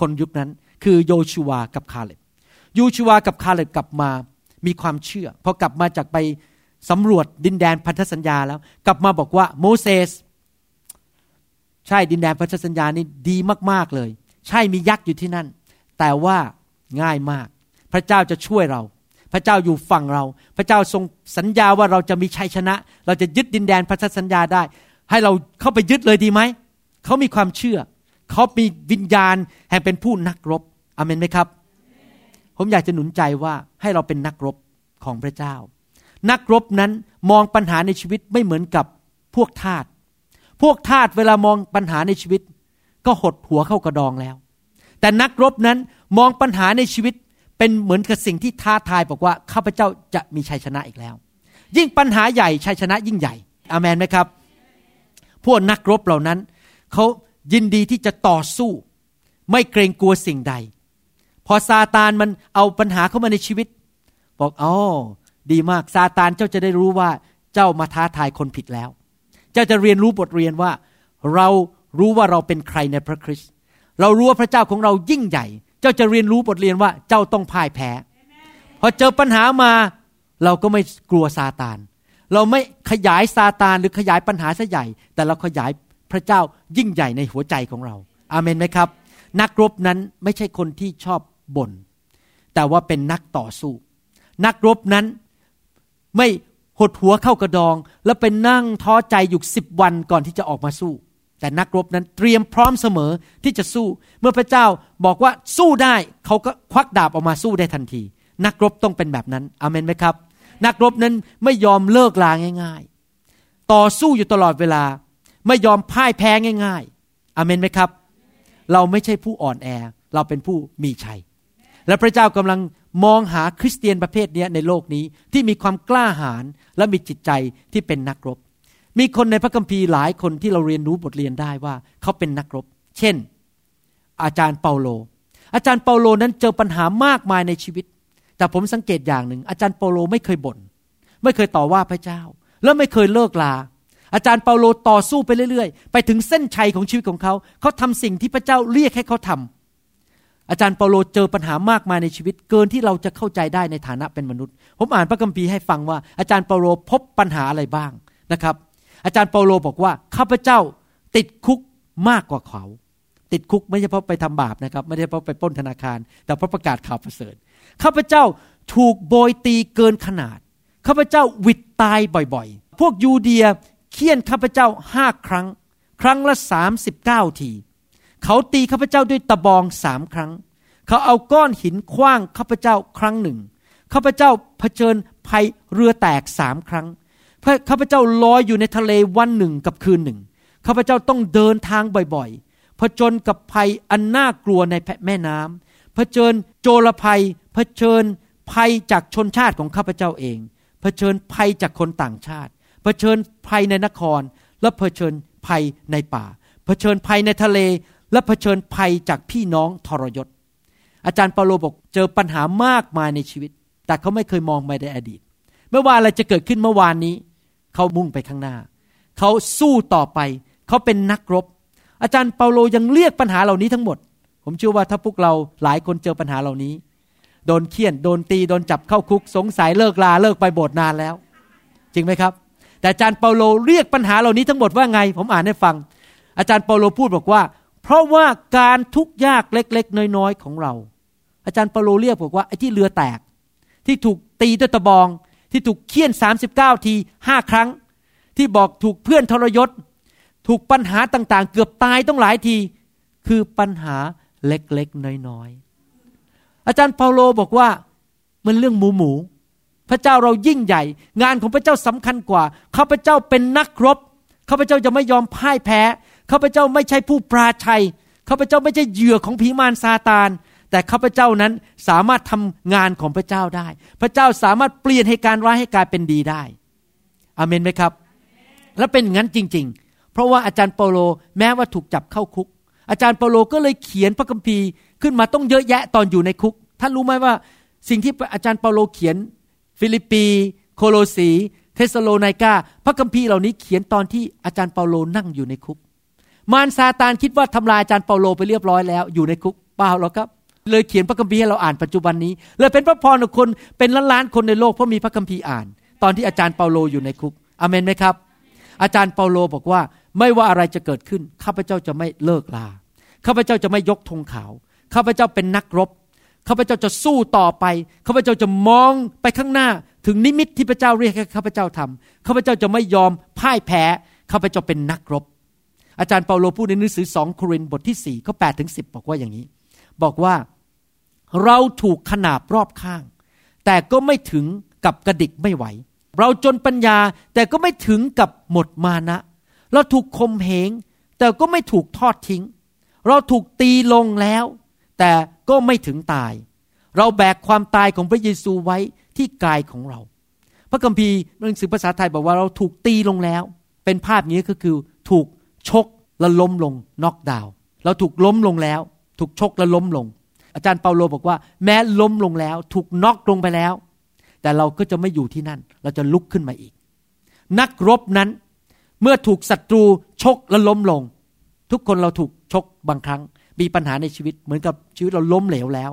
คนยุคนั้น คือโยชัวกับคาเล็บโยชัวกับคาเล็บกลับมามีความเชื่อพอกลับมาจากไปสำรวจดินแดนพันธสัญญาแล้ว กลับมาบอกว่าโมเสสใช่ดินแดนพันธสัญญานี่ดีมากๆเลย ใช่มียักษ์อยู่ที่นั่น แต่ว่าง่ายมาก พระเจ้าจะช่วยเรา พระเจ้าอยู่ฝั่งเรา พระเจ้าทรงสัญญาว่าเราจะมีชัยชนะ เราจะยึดดินแดนพันธสัญญาได้ ให้เราเข้าไปยึดเลยดีไหม เขามีความเชื่อ เขามีวิญญาณแห่งเป็นผู้นักรบอเมนไหมครับ ผมอยากจะหนุนใจว่าให้เราเป็นนักรบของพระเจ้า นักรบนั้นมองปัญหาในชีวิตไม่เหมือนกับพวกทาส พวกทาสเวลามองปัญหาในชีวิต ก็หดหัวเข้ากระดองแล้ว แต่นักรบนั้นมองปัญหาในชีวิต เป็นเหมือนกับสิ่งที่ท้าทายบอกว่าข้าพเจ้าจะมีชัยชนะอีกแล้ว ยิ่งปัญหาใหญ่ชัยชนะยิ่งใหญ่อเมนไหมครับ พวกนักรบเหล่านั้นเขายินดีที่จะต่อสู้ ไม่เกรงกลัวสิ่งใด พอซาตานมันเอาปัญหาเข้ามาในชีวิต บอกอ๋อดีมากซาตานเจ้าจะได้รู้ว่าเจ้ามาท้าทายคนผิดแล้ว เจ้าจะเรียนรู้บทเรียนว่า เรารู้ว่าเราเป็นใครในพระคริสต์เรารู้ว่าพระเจ้าของเรายิ่งใหญ่ จ้าจะเรียนรู้บทเรียนว่าเจ้าต้องพ่ายแพ้ พอเจอปัญหามาเราก็ไม่กลัวซาตาน เราไม่ขยายซาตานหรือขยายปัญหาซะใหญ่ แต่เราขยายพระเจ้ายิ่งใหญ่ในหัวใจของเรา อาเมนไหมครับ นักรบนั้นไม่ใช่คนที่ชอบบ่นแต่ว่าเป็นนักต่อสู้ นักรบนั้นไม่หดหัวเข้ากระดอง แล้วไปนั่งท้อใจอยู่สิบวันก่อนที่จะออกมาสู้ แต่นักรบนั้นเตรียมพร้อมเสมอที่จะสู้ เมื่อพระเจ้าบอกว่าสู้ได้เขาก็ควักดาบออกมาสู้ได้ทันที นักรบต้องเป็นแบบนั้นอเมนไหมครับ นักรบนั้นไม่ยอมเลิกลาง่าย ๆ ต่อสู้อยู่ตลอดเวลา ไม่ยอมพ่ายแพ้ง่าย ๆอเมนไหมครับ เราไม่ใช่ผู้อ่อนแอ เราเป็นผู้มีชัย และพระเจ้ากำลังมองหาคริสเตียนประเภทนี้ในโลกนี้ที่มีความกล้าหาญและมีจิตใจที่เป็นนักรบ มีคนในพระคัมภีร์หลายคนที่เราเรียนรู้บทเรียนได้ว่า เขาเป็นนักรบ เช่น อาจารย์เปาโล อาจารย์เปาโลนั้นเจอปัญหามากมายในชีวิต แต่ผมสังเกตอย่างหนึ่ง อาจารย์เปาโลไม่เคยบน่น ไม่เคยต่อว่าพระเจ้า และไม่เคยเลิกลา อาจารย์เปาโลต่อสู้ไปเรื่อยๆ ไปถึงเส้นชัยของชีวิตของเขา เขาทำสิ่งที่พระเจ้าเรียกให้เขาทำอาจารย์เปาโลเจอปัญหามากมายในชีวิต เกินที่เราจะเข้าใจได้ในฐานะเป็นมนุษย์ ผมอ่านพระคัมภีร์ให้ฟังว่าอาจารย์เปาโลพบปัญหาอะไรบ้างนะครับ อาจารย์เปาโลบอกว่าข้าพเจ้าติดคุกมากกว่าเขา ติดคุกไม่ใช่เพราะไปทำบาปนะครับ ไม่ใช่เพราะไปปล้นธนาคาร แต่เพราะประกาศข่าวประเสริฐข้าพเจ้าถูกโบยตีเกินขนาดข้าพเจ้าวิดตายบ่อยๆ พวกยูเดียเคี่ยนข้าพเจ้าห้าครั้ง ครั้งละสามสิบเก้าทีเขาตีข้าพเจ้าด้วยตะบองสามครั้ง เขาเอาก้อนหินคว้างข้าพเจ้าครั้งหนึ่งข้าพเจ้าเผชิญภัยเรือแตกสามครั้ง ข้าพเจ้าลอยอยู่ในทะเลวันหนึ่งกับคืนหนึ่งข้าพเจ้าต้องเดินทางบ่อยๆผจญกับภัยอันน่ากลัวในแม่น้ำเผชิญโจรภัยเผชิญภัยจากชนชาติของข้าพเจ้าเองเผชิญภัยจากคนต่างชาติเผชิญภัยในนคร และเผชิญภัยในป่าเผชิญภัยในทะเล และเผชิญภัยจากพี่น้องทรยศ อาจารย์เปาโลบอกเจอปัญหามากมายในชีวิต แต่เขาไม่เคยมองไปในอดีต ไม่ว่าอะไรจะเกิดขึ้นเมื่อวานนี้ เขามุ่งไปข้างหน้า เขาสู้ต่อไป เขาเป็นนักรบ อาจารย์เปาโลยังเรียกปัญหาเหล่านี้ทั้งหมด ผมเชื่อว่าถ้าพวกเราหลายคนเจอปัญหาเหล่านี้ โดนเคี่ยน โดนตี โดนจับเข้าคุก สงสัยเลิกลาเลิกไปโบสถ์นานแล้ว จริงไหมครับ แต่อาจารย์เปาโลเรียกปัญหาเหล่านี้ทั้งหมดว่าไง ผมอ่านให้ฟัง อาจารย์เปาโลพูดบอกว่า เพราะว่าการทุกข์ยากเล็ก ๆ น้อย ๆ ของเรา อาจารย์เปาโลเรียกบอกว่าไอ้ที่เรือแตก ที่ถูกตีด้วยตะบอง ที่ถูกเคี่ยน 39 ทีห้าครั้ง ที่บอกถูกเพื่อนทรยศ ถูกปัญหาต่างๆ เกือบตายต้องหลายที คือปัญหาเล็กๆ น้อยๆ อาจารย์เปาโลบอกว่ามันเรื่องหมูหมู พระเจ้าเรายิ่งใหญ่ งานของพระเจ้าสำคัญกว่าข้าพเจ้าเป็นนักรบข้าพเจ้าจะไม่ยอมพ่ายแพ้ข้าพเจ้าไม่ใช่ผู้ปราชัยข้าพเจ้าไม่ใช่เหยื่อของผีมารซาตาน แต่ข้าพเจ้านั้นสามารถทำงานของพระเจ้าได้ พระเจ้าสามารถเปลี่ยนเหตุการณ์ร้ายให้กลายเป็นดีได้อาเมนไหมครับ และเป็นงั้นจริง ๆ เพราะว่าอาจารย์เปาโลแม้ว่าถูกจับเข้าคุก อาจารย์เปาโลก็เลยเขียนพระคัมภีร์ขึ้นมาตั้งเยอะแยะตอนอยู่ในคุก ท่านรู้ไหมว่า สิ่งที่อาจารย์เปาโลเขียน ฟิลิปปี โคโลสี เธสะโลนิกาพระคัมภีร์เหล่านี้เขียนตอนที่อาจารย์เปาโลนั่งอยู่ในคุก มารซาตานคิดว่าทำลายอาจารย์เปาโลไปเรียบร้อยแล้ว อยู่ในคุกเปล่าหรอกครับ เลยเขียนพระคัมภีร์ให้เราอ่านปัจจุบันนี้ เลยเป็นพระพรของคนเป็นล้านล้านคนในโลกเพราะมีพระคัมภีร์อ่าน ตอนที่อาจารย์เปาโลอยู่ในคุกอาเมนไหมครับ อาจารย์เปาโลบอกว่าไม่ว่าอะไรจะเกิดขึ้น ข้าพเจ้าจะไม่เลิกลาข้าพเจ้าจะไม่ยกธงขาว ข้าพเจ้าเป็นนักรบข้าพเจ้าจะสู้ต่อไปข้าพเจ้าจะมองไปข้างหน้า ถึงนิมิตที่พระเจ้าเรียกให้ข้าพเจ้าทำข้าพเจ้าจะไม่ยอมพ่ายแพ้ข้าพเจ้าเป็นนักรบ อาจารย์เปาโลพูดในหนังสือสองโครินธ์บทที่สี่ข้อแปดถึงสิบบอกว่าอย่างนี้ บอกว่า เราถูกขนาบรอบข้าง แต่ก็ไม่ถึงกับกระดิกไม่ไหว เราจนปัญญาแต่ก็ไม่ถึงกับหมดมานะ เราถูกคมเหง แต่ก็ไม่ถูกทอดทิ้ง เราถูกตีลงแล้ว แต่ก็ไม่ถึงตาย เราแบกความตายของพระเยซูไว้ที่กายของเรา พระคัมภีร์หนังสือภาษาไทยบอกว่าเราถูกตีลงแล้ว เป็นภาพนี้ก็คือถูกชกและล้มลงน็อกดาวเราถูกล้มลงแล้ว ถูกชกและล้มลง อาจารย์เปาโลบอกว่า แม้ล้มลงแล้ว ถูกน็อกลงไปแล้ว แต่เราก็จะไม่อยู่ที่นั่น เราจะลุกขึ้นมาอีก นักรบนั้นเมื่อถูกศัตรูชกและล้มลง ทุกคนเราถูกชกบางครั้ง มีปัญหาในชีวิตเหมือนกับชีวิตเราล้มเหลวแล้ว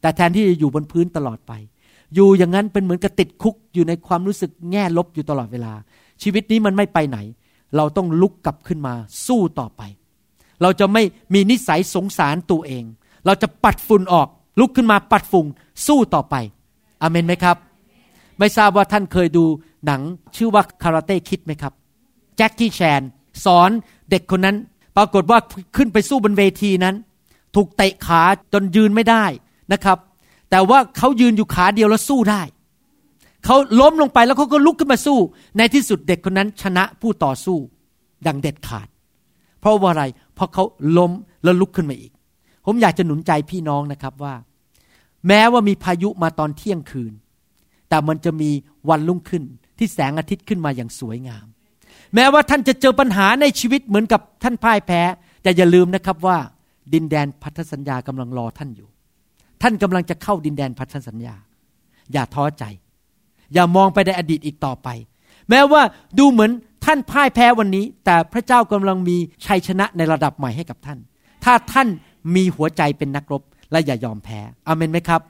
แต่แทนที่จะอยู่บนพื้นตลอดไป อยู่อย่างนั้นเป็นเหมือนกับติดคุกอยู่ในความรู้สึกแง่ลบอยู่ตลอดเวลา ชีวิตนี้มันไม่ไปไหน เราต้องลุกกลับขึ้นมาสู้ต่อไป เราจะไม่มีนิสัยสงสารตัวเอง เราจะปัดฝุ่นออก ลุกขึ้นมาปัดฝุ่นสู้ต่อไปอเมนไหมครับ ไม่ทราบว่าท่านเคยดูหนังชื่อว่าคาราเต้คิดไหมครับแจ็คกี้แชนสอนเด็กคนนั้น ปรากฏว่าขึ้นไปสู้บนเวทีนั้น ถูกเตะขาจนยืนไม่ได้นะครับ แต่ว่าเขายืนอยู่ขาเดียวแล้วสู้ได้เขาล้มลงไปแล้วเขาก็ลุกขึ้นมาสู้ ในที่สุดเด็กคนนั้นชนะผู้ต่อสู้ดังเด็ดขาด เพราะว่าอะไร เพราะเขาล้มแล้วลุกขึ้นมาอีก ผมอยากจะหนุนใจพี่น้องนะครับว่า แม้ว่ามีพายุมาตอนเที่ยงคืน แต่มันจะมีวันรุ่งขึ้นที่แสงอาทิตย์ขึ้นมาอย่างสวยงาม แม้ว่าท่านจะเจอปัญหาในชีวิตเหมือนกับท่านพ่ายแพ้ แต่อย่าลืมนะครับว่า ดินแดนพันธสัญญากำลังรอท่านอยู่ ท่านกำลังจะเข้าดินแดนพันธสัญญา อย่าท้อใจ อย่ามองไปในอดีตอีกต่อไป แม้ว่าดูเหมือนท่านพ่ายแพ้วันนี้ แต่พระเจ้ากำลังมีชัยชนะในระดับใหม่ให้กับท่าน ถ้าท่าน มีหัวใจเป็นนักรบ และอย่ายอมแพ้อเมนไหมครับ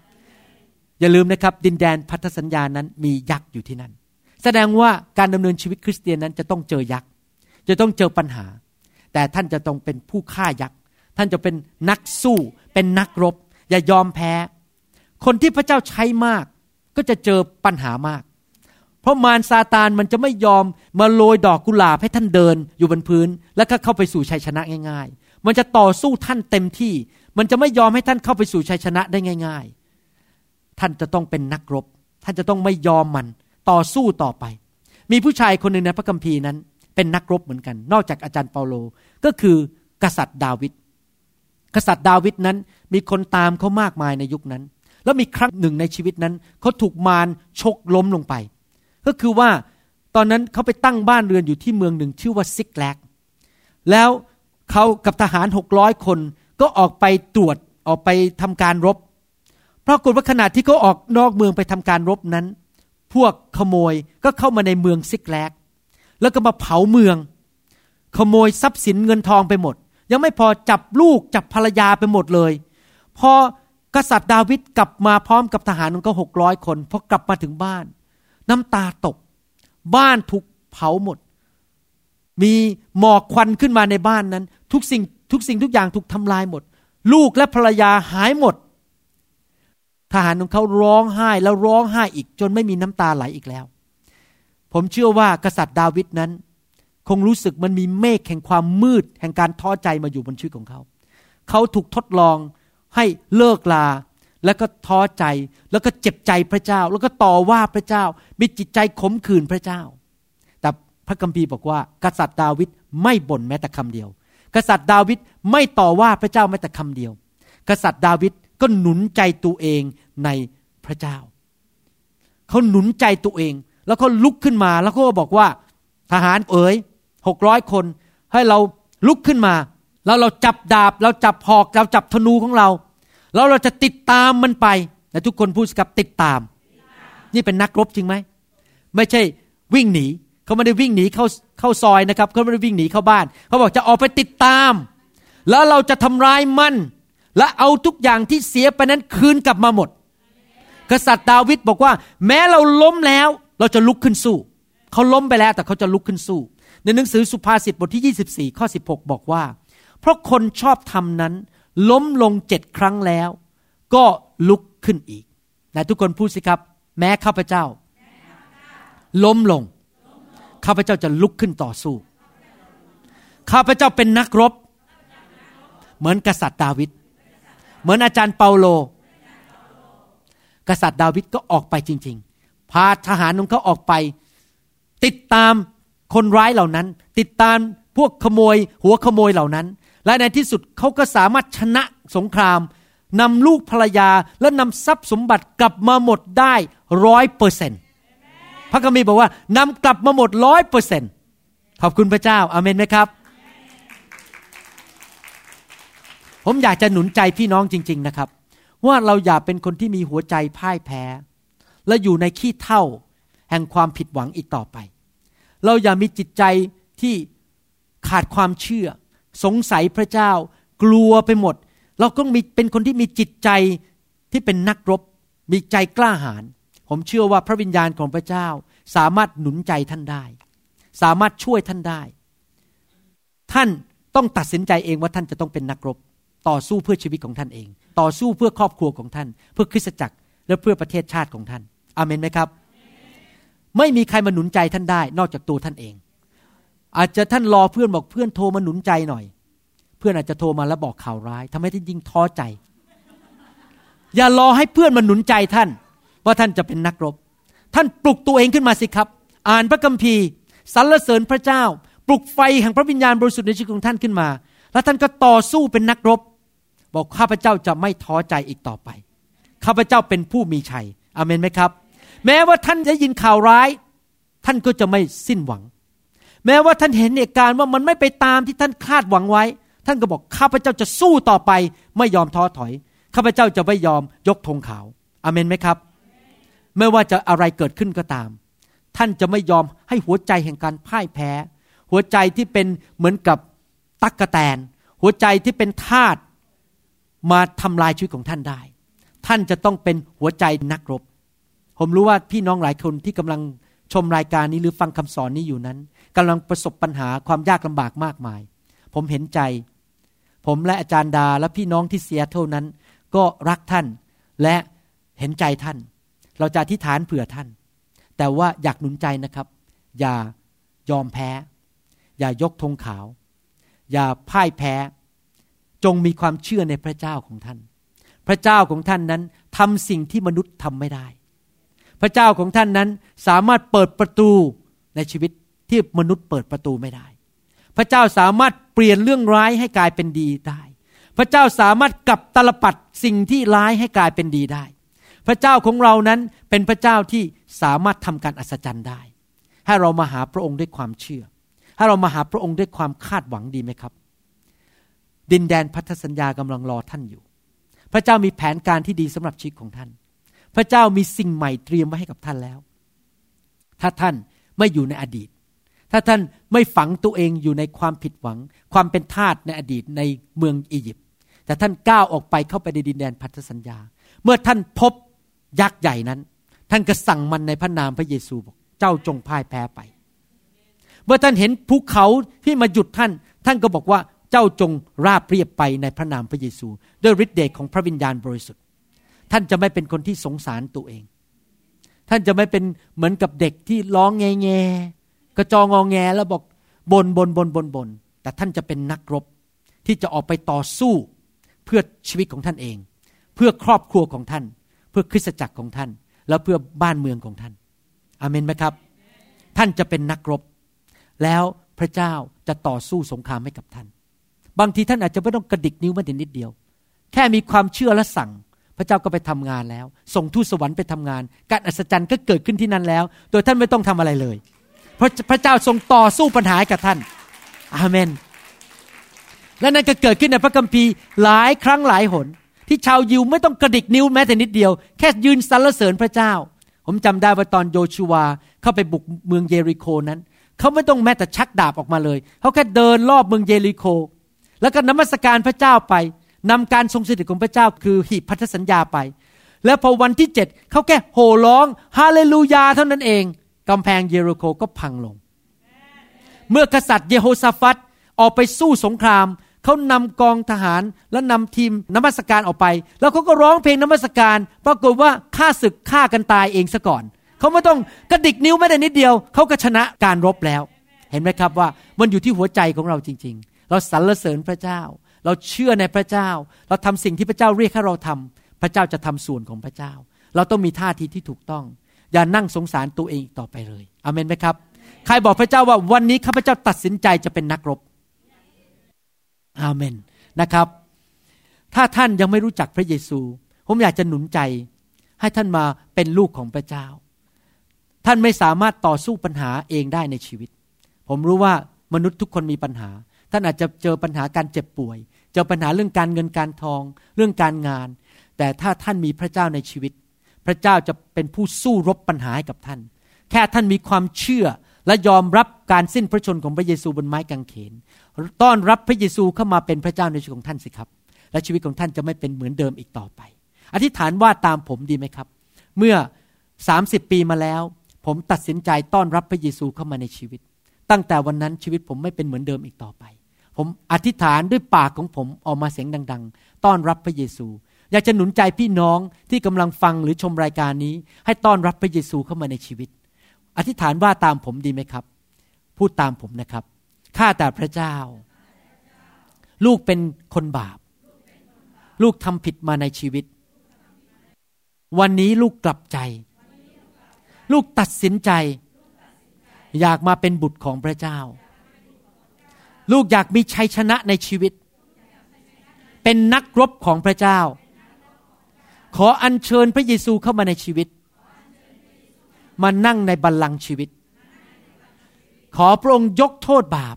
อย่าลืมนะครับ ดินแดนพันธสัญญานั้นมียักษ์อยู่ที่นั่น แสดงว่าการดำเนินชีวิตคริสเตียนนั้นจะต้องเจอยักษ์จะต้องเจอปัญหา แต่ท่านจะต้องเป็นผู้ฆ่ายักษ์ท่านจะเป็นนักสู้ เป็นนักรบ อย่ายอมแพ้ คนที่พระเจ้าใช้มากก็จะเจอปัญหามาก เพราะมารซาตานมันจะไม่ยอมมาโรยดอกกุหลาบให้ท่านเดินอยู่บนพื้น แล้วก็เข้าไปสู่ชัยชนะง่าย มันจะต่อสู้ท่านเต็มที่ มันจะไม่ยอมให้ท่านเข้าไปสู่ชัยชนะได้ง่าย ๆ ท่านจะต้องเป็นนักรบ ท่านจะต้องไม่ยอมมัน ต่อสู้ต่อไป มีผู้ชายคนหนึ่งในพระคัมภีร์นั้น เป็นนักรบเหมือนกัน นอกจากอาจารย์เปาโล ก็คือกษัตริย์ดาวิด กษัตริย์ดาวิดนั้นมีคนตามเขามากมายในยุคนั้น แล้วมีครั้งหนึ่งในชีวิตนั้นเขาถูกมารชกล้มลงไป ก็คือว่าตอนนั้นเขาไปตั้งบ้านเรือนอยู่ที่เมืองหนึ่งชื่อว่าซิกแลกแล้ว เขากับทหารหกร้อยคนก็ออกไปตรวจออกไปทำการรบปรากฏว่าขณะที่เขาออกนอกเมืองไปทำการรบนั้น พวกขโมยก็เข้ามาในเมืองซิกแลกแล้วก็มาเผาเมือง ขโมยทรัพย์สินเงินทองไปหมด ยังไม่พอจับลูกจับภรรยาไปหมดเลย พอกษัตริย์ดาวิดกลับมาพร้อมกับทหารมันก็หกร้อยคนพอกลับมาถึงบ้าน น้ำตาตก บ้านถูกเผาหมด มีหมอกควันขึ้นมาในบ้านนั้น ทุกสิ่งทุกสิ่งทุกอย่างถูกทำลายหมด ลูกและภรรยาหายหมด ทหารของเขาร้องไห้แล้วร้องไห้อีกจนไม่มีน้ำตาไหลอีกแล้ว ผมเชื่อว่ากษัตริย์ดาวิดนั้น คงรู้สึกมันมีเมฆแห่งความมืด แห่งการท้อใจมาอยู่บนชีวิตของเขา เขาถูกทดลองให้เลิกลาแล้วก็ท้อใจแล้วก็เจ็บใจพระเจ้า แล้วก็ต่อว่าพระเจ้า มีจิตใจขมขื่นพระเจ้า ระคัมภีร์บอกว่า กษัตริย์ดาวิดไม่บ่นแม้แต่คำเดียว กษัตริย์ดาวิดไม่ต่อว่าพระเจ้าแม้แต่คำเดียว กษัตริย์ดาวิดก็หนุนใจตัวเองในพระเจ้า เขาหนุนใจตัวเอง แล้วก็ลุกขึ้นมาแล้วก็บอกว่า ทหารเอ๋ยหกร้อยคนให้เราลุกขึ้นมา แล้วเราจับดาบ เราจับหอกเราจับธนูของเรา แล้วเราจะติดตามมันไปและทุกคนพูดกับติดตาม นี่เป็นนักรบจริงไหมไม่ใช่วิ่งหนี เขาไม่ได้วิ่งหนีเข้าเข้าซอยนะครับเขาไม่ได้วิ่งหนีเข้าบ้าน เขาบอกจะออกไปติดตาม แล้วเราจะทำร้ายมันและเอาทุกอย่างที่เสียไปนั้นคืนกลับมาหมด กษัตริย์ดาวิดบอกว่า แม้เราล้มแล้ว เราจะลุกขึ้นสู้เขาล้มไปแล้วแต่เขาจะลุกขึ้นสู้ ในหนังสือสุภาษิตบทที่ 24 ข้อ 16 บอกว่า เพราะคนชอบทำนั้น ล้มลงเจ็ดครั้งแล้ว ก็ลุกขึ้นอีกแต่ทุกคนพูดสิครับ แม้ข้าพเจ้า ล้มลง ข้าพเจ้าจะลุกขึ้นต่อสู้ ข้าพเจ้าเป็นนักรบ เหมือนกษัตริย์ดาวิด เหมือนอาจารย์เปาโล กษัตริย์ดาวิดก็ออกไปจริง ๆ พาทหารของเขาออกไป ติดตามคนร้ายเหล่านั้น ติดตามพวกขโมย หัวขโมยเหล่านั้น และในที่สุดเขาก็สามารถชนะสงครามนำลูกภรรยาและนำทรัพย์สมบัติกลับมาหมดได้ร้อยเปอร์เซ็นต์ พระคัมภีร์บอกว่านำกลับมาหมดร้อยเปอร์เซ็นต์ขอบคุณพระเจ้าอาเมนไหมครับ ผมอยากจะหนุนใจพี่น้องจริง ๆนะครับ ว่าเราอย่าเป็นคนที่มีหัวใจพ่ายแพ้ และอยู่ในขี้เท่าแห่งความผิดหวังอีกต่อไป เราอย่ามีจิตใจที่ขาดความเชื่อ สงสัยพระเจ้า กลัวไปหมด เราก็มีเป็นคนที่มีจิตใจที่เป็นนักรบ มีใจกล้าหาญ ผมเชื่อว่าพระวิญญาณของพระเจ้าสามารถหนุนใจท่านได้ สามารถช่วยท่านได้ ท่านต้องตัดสินใจเองว่าท่านจะต้องเป็นนักรบ ต่อสู้เพื่อชีวิตของท่านเอง ต่อสู้เพื่อครอบครัวของท่าน เพื่อคริสตจักร และเพื่อประเทศชาติของท่านอเมนไหมครับ ไม่มีใครมาหนุนใจท่านได้ นอกจากตัวท่านเอง อาจจะท่านรอเพื่อนบอกเพื่อนโทรมาหนุนใจหน่อย เพื่อนอาจจะโทรมาแล้วบอกข่าวร้ายทำให้ท่านยิ่งท้อใจ อย่ารอให้เพื่อนมาหนุนใจท่าน ว่าท่านจะเป็นนักรบ ท่านปลุกตัวเองขึ้นมาสิครับ อ่านพระคัมภีร์สรรเสริญพระเจ้า ปลุกไฟแห่งพระวิญญาณบริสุทธิ์ในชีวิตของท่านขึ้นมา แล้วท่านก็ต่อสู้เป็นนักรบ บอกข้าพเจ้าจะไม่ท้อใจอีกต่อไป ข้าพเจ้าเป็นผู้มีชัยอเมนไหมครับ แม้ว่าท่านจะยินข่าวร้าย ท่านก็จะไม่สิ้นหวัง แม้ว่าท่านเห็นเหตุการณ์ว่ามันไม่ไปตามที่ท่านคาดหวังไว้ ท่านก็บอกข้าพเจ้าจะสู้ต่อไป ไม่ยอมท้อถอย ข้าพเจ้าจะไม่ยอมยกธงขาวอเมนไหมครับ ไม่ว่าจะอะไรเกิดขึ้นก็ตาม ท่านจะไม่ยอมให้หัวใจแห่งการพ่ายแพ้ หัวใจที่เป็นเหมือนกับตักกะแตน หัวใจที่เป็นทาตมาทำลายชีวิตของท่านได้ ท่านจะต้องเป็นหัวใจนักรบ ผมรู้ว่าพี่น้องหลายคนที่กำลังชมรายการนี้หรือฟังคำสอนนี้อยู่นั้นกำลังประสบปัญหาความยากลำบากมากมาย ผมเห็นใจ ผมและอาจารย์ดาและพี่น้องที่เสียเท่านั้น ก็รักท่านและเห็นใจท่าน เราจะอธิษฐานเผื่อท่าน แต่ว่าอยากหนุนใจนะครับ อย่ายอมแพ้ อย่ายกธงขาว อย่าพ่ายแพ้ จงมีความเชื่อในพระเจ้าของท่าน พระเจ้าของท่านนั้นทำสิ่งที่มนุษย์ทำไม่ได้ พระเจ้าของท่านนั้นสามารถเปิดประตูในชีวิตที่มนุษย์เปิดประตูไม่ได้ พระเจ้าสามารถเปลี่ยนเรื่องร้ายให้กลายเป็นดีได้ พระเจ้าสามารถกลับตลปัดสิ่งที่ร้ายให้กลายเป็นดีได้ พระเจ้าของเรานั้นเป็นพระเจ้าที่สามารถทำการอัศจรรย์ได้ ให้เรามาหาพระองค์ด้วยความเชื่อ ให้เรามาหาพระองค์ด้วยความคาดหวังดีไหมครับ ดินแดนพันธสัญญากำลังรอท่านอยู่ พระเจ้ามีแผนการที่ดีสำหรับชีวิตของท่าน พระเจ้ามีสิ่งใหม่เตรียมไว้ให้กับท่านแล้ว ถ้าท่านไม่อยู่ในอดีต ถ้าท่านไม่ฝังตัวเองอยู่ในความผิดหวัง ความเป็นทาสในอดีตในเมืองอียิปต์แต่ท่านก้าวออกไปเข้าไปในดินแดนพันธสัญญา เมื่อท่านพบ ยักษ์ใหญ่นั้น ท่านก็สั่งมันในพระนามพระเยซูบอกเจ้าจงพ่ายแพ้ไป เมื่อท่านเห็นภูเขาที่มาหยุดท่าน ท่านก็บอกว่าเจ้าจงราบเรียบไปในพระนามพระเยซู ด้วยฤทธิ์เดชของพระวิญญาณบริสุทธิ์ ท่านจะไม่เป็นคนที่สงสารตัวเอง ท่านจะไม่เป็นเหมือนกับเด็กที่ร้องแงแงกระจองงแงแล้วบอกบนบนบนบนบนแต่ท่านจะเป็นนักรบที่จะออกไปต่อสู้เพื่อชีวิตของท่านเอง เพื่อครอบครัวของท่าน เพื่อคริสตจักรของท่าน แล้วเพื่อบ้านเมืองของท่านอเมนไหมครับ ท่านจะเป็นนักรบ แล้วพระเจ้าจะต่อสู้สงครามให้กับท่าน บางทีท่านอาจจะไม่ต้องกระดิกนิ้วแมาแต่นิดเดียว แค่มีความเชื่อและสั่ง พระเจ้าก็ไปทำงานแล้ว ส่งทูตสวรรค์ไปทำงาน การอัศจรรย์ก็เกิดขึ้นที่นั่นแล้ว โดยท่านไม่ต้องทำอะไรเลยพระพระเจ้าทรงต่อสู้ปัญหากับท่าน อาเมน และนั่นก็เกิดขึ้นในพระคัมภีร์หลายครั้งหลายหน ที่ชาวยิวไม่ต้องกระดิกนิ้วแม้แต่นิดเดียว แค่ยืนสรรเสริญพระเจ้า ผมจำได้ว่าตอนโยชูวาเข้าไปบุกเมืองเยริโคนั้น เขาไม่ต้องแม้แต่ชักดาบออกมาเลย เขาแค่เดินรอบเมืองเยริโค แล้วก็นมัสการพระเจ้าไปนำการทรงสถิตของพระเจ้าคือหีบพันธสัญญาไป แล้วพอวันที่เจ็ดเขาแค่โห่ร้องฮาเลลูยาเท่านั้นเองกำแพงเยริโคก็พังลง เมื่อกษัตริย์เยโฮสาฟัตออกไปสู้สงคราม เขานำกองทหารและนำทีมนมัสการออกไป แล้วเขาก็ร้องเพลงนมัสการ ปรากฏว่าฆ่าศึกฆ่ากันตายเองซะก่อน เขาไม่ต้องกระดิกนิ้วไม่ได้นิดเดียว เขาก็ชนะการรบแล้ว เห็นไหมครับว่ามันอยู่ที่หัวใจของเราจริง ๆ เราสรรเสริญพระเจ้า เราเชื่อในพระเจ้า เราทำสิ่งที่พระเจ้าเรียกให้เราทำพระเจ้าจะทำส่วนของพระเจ้า เราต้องมีท่าทีที่ถูกต้อง อย่านั่งสงสารตัวเองต่อไปเลยอเมนไหมครับ ใครบอกพระเจ้าว่าวันนี้ข้าพเจ้าตัดสินใจจะเป็นนักรบ อาเมนนะครับ ถ้าท่านยังไม่รู้จักพระเยซู ผมอยากจะหนุนใจ ให้ท่านมาเป็นลูกของพระเจ้า ท่านไม่สามารถต่อสู้ปัญหาเองได้ในชีวิต ผมรู้ว่ามนุษย์ทุกคนมีปัญหา ท่านอาจจะเจอปัญหาการเจ็บป่วย เจอปัญหาเรื่องการเงินการทอง เรื่องการงาน แต่ถ้าท่านมีพระเจ้าในชีวิต พระเจ้าจะเป็นผู้สู้รบปัญหาให้กับท่าน แค่ท่านมีความเชื่อและยอมรับการสิ้นพระชนของพระเยซูบนไม้กางเขน ต้อนรับพระเยซูเข้ามาเป็นพระเจ้าในชีวิตของท่านสิครับ และชีวิตของท่านจะไม่เป็นเหมือนเดิมอีกต่อไป อธิษฐานว่าตามผมดีไหมครับ เมื่อ 30 ปีมาแล้ว ผมตัดสินใจต้อนรับพระเยซูเข้ามาในชีวิต ตั้งแต่วันนั้นชีวิตผมไม่เป็นเหมือนเดิมอีกต่อไป ผมอธิษฐานด้วยปากของผมออกมาเสียงดัง ๆ ต้อนรับพระเยซู อยากจะหนุนใจพี่น้องที่กำลังฟังหรือชมรายการนี้ ให้ต้อนรับพระเยซูเข้ามาในชีวิต อธิษฐานว่าตามผมดีไหมครับ พูดตามผมนะครับ ข้าแต่พระเจ้า ลูกเป็นคนบาป ลูกทำผิดมาในชีวิต วันนี้ลูกกลับใจ ลูกตัดสินใจ อยากมาเป็นบุตรของพระเจ้า ลูกอยากมีชัยชนะในชีวิต เป็นนักรบของพระเจ้า ขออัญเชิญพระเยซูเข้ามาในชีวิต มานั่งในบัลลังก์ชีวิต ขอพระองค์ยกโทษบาป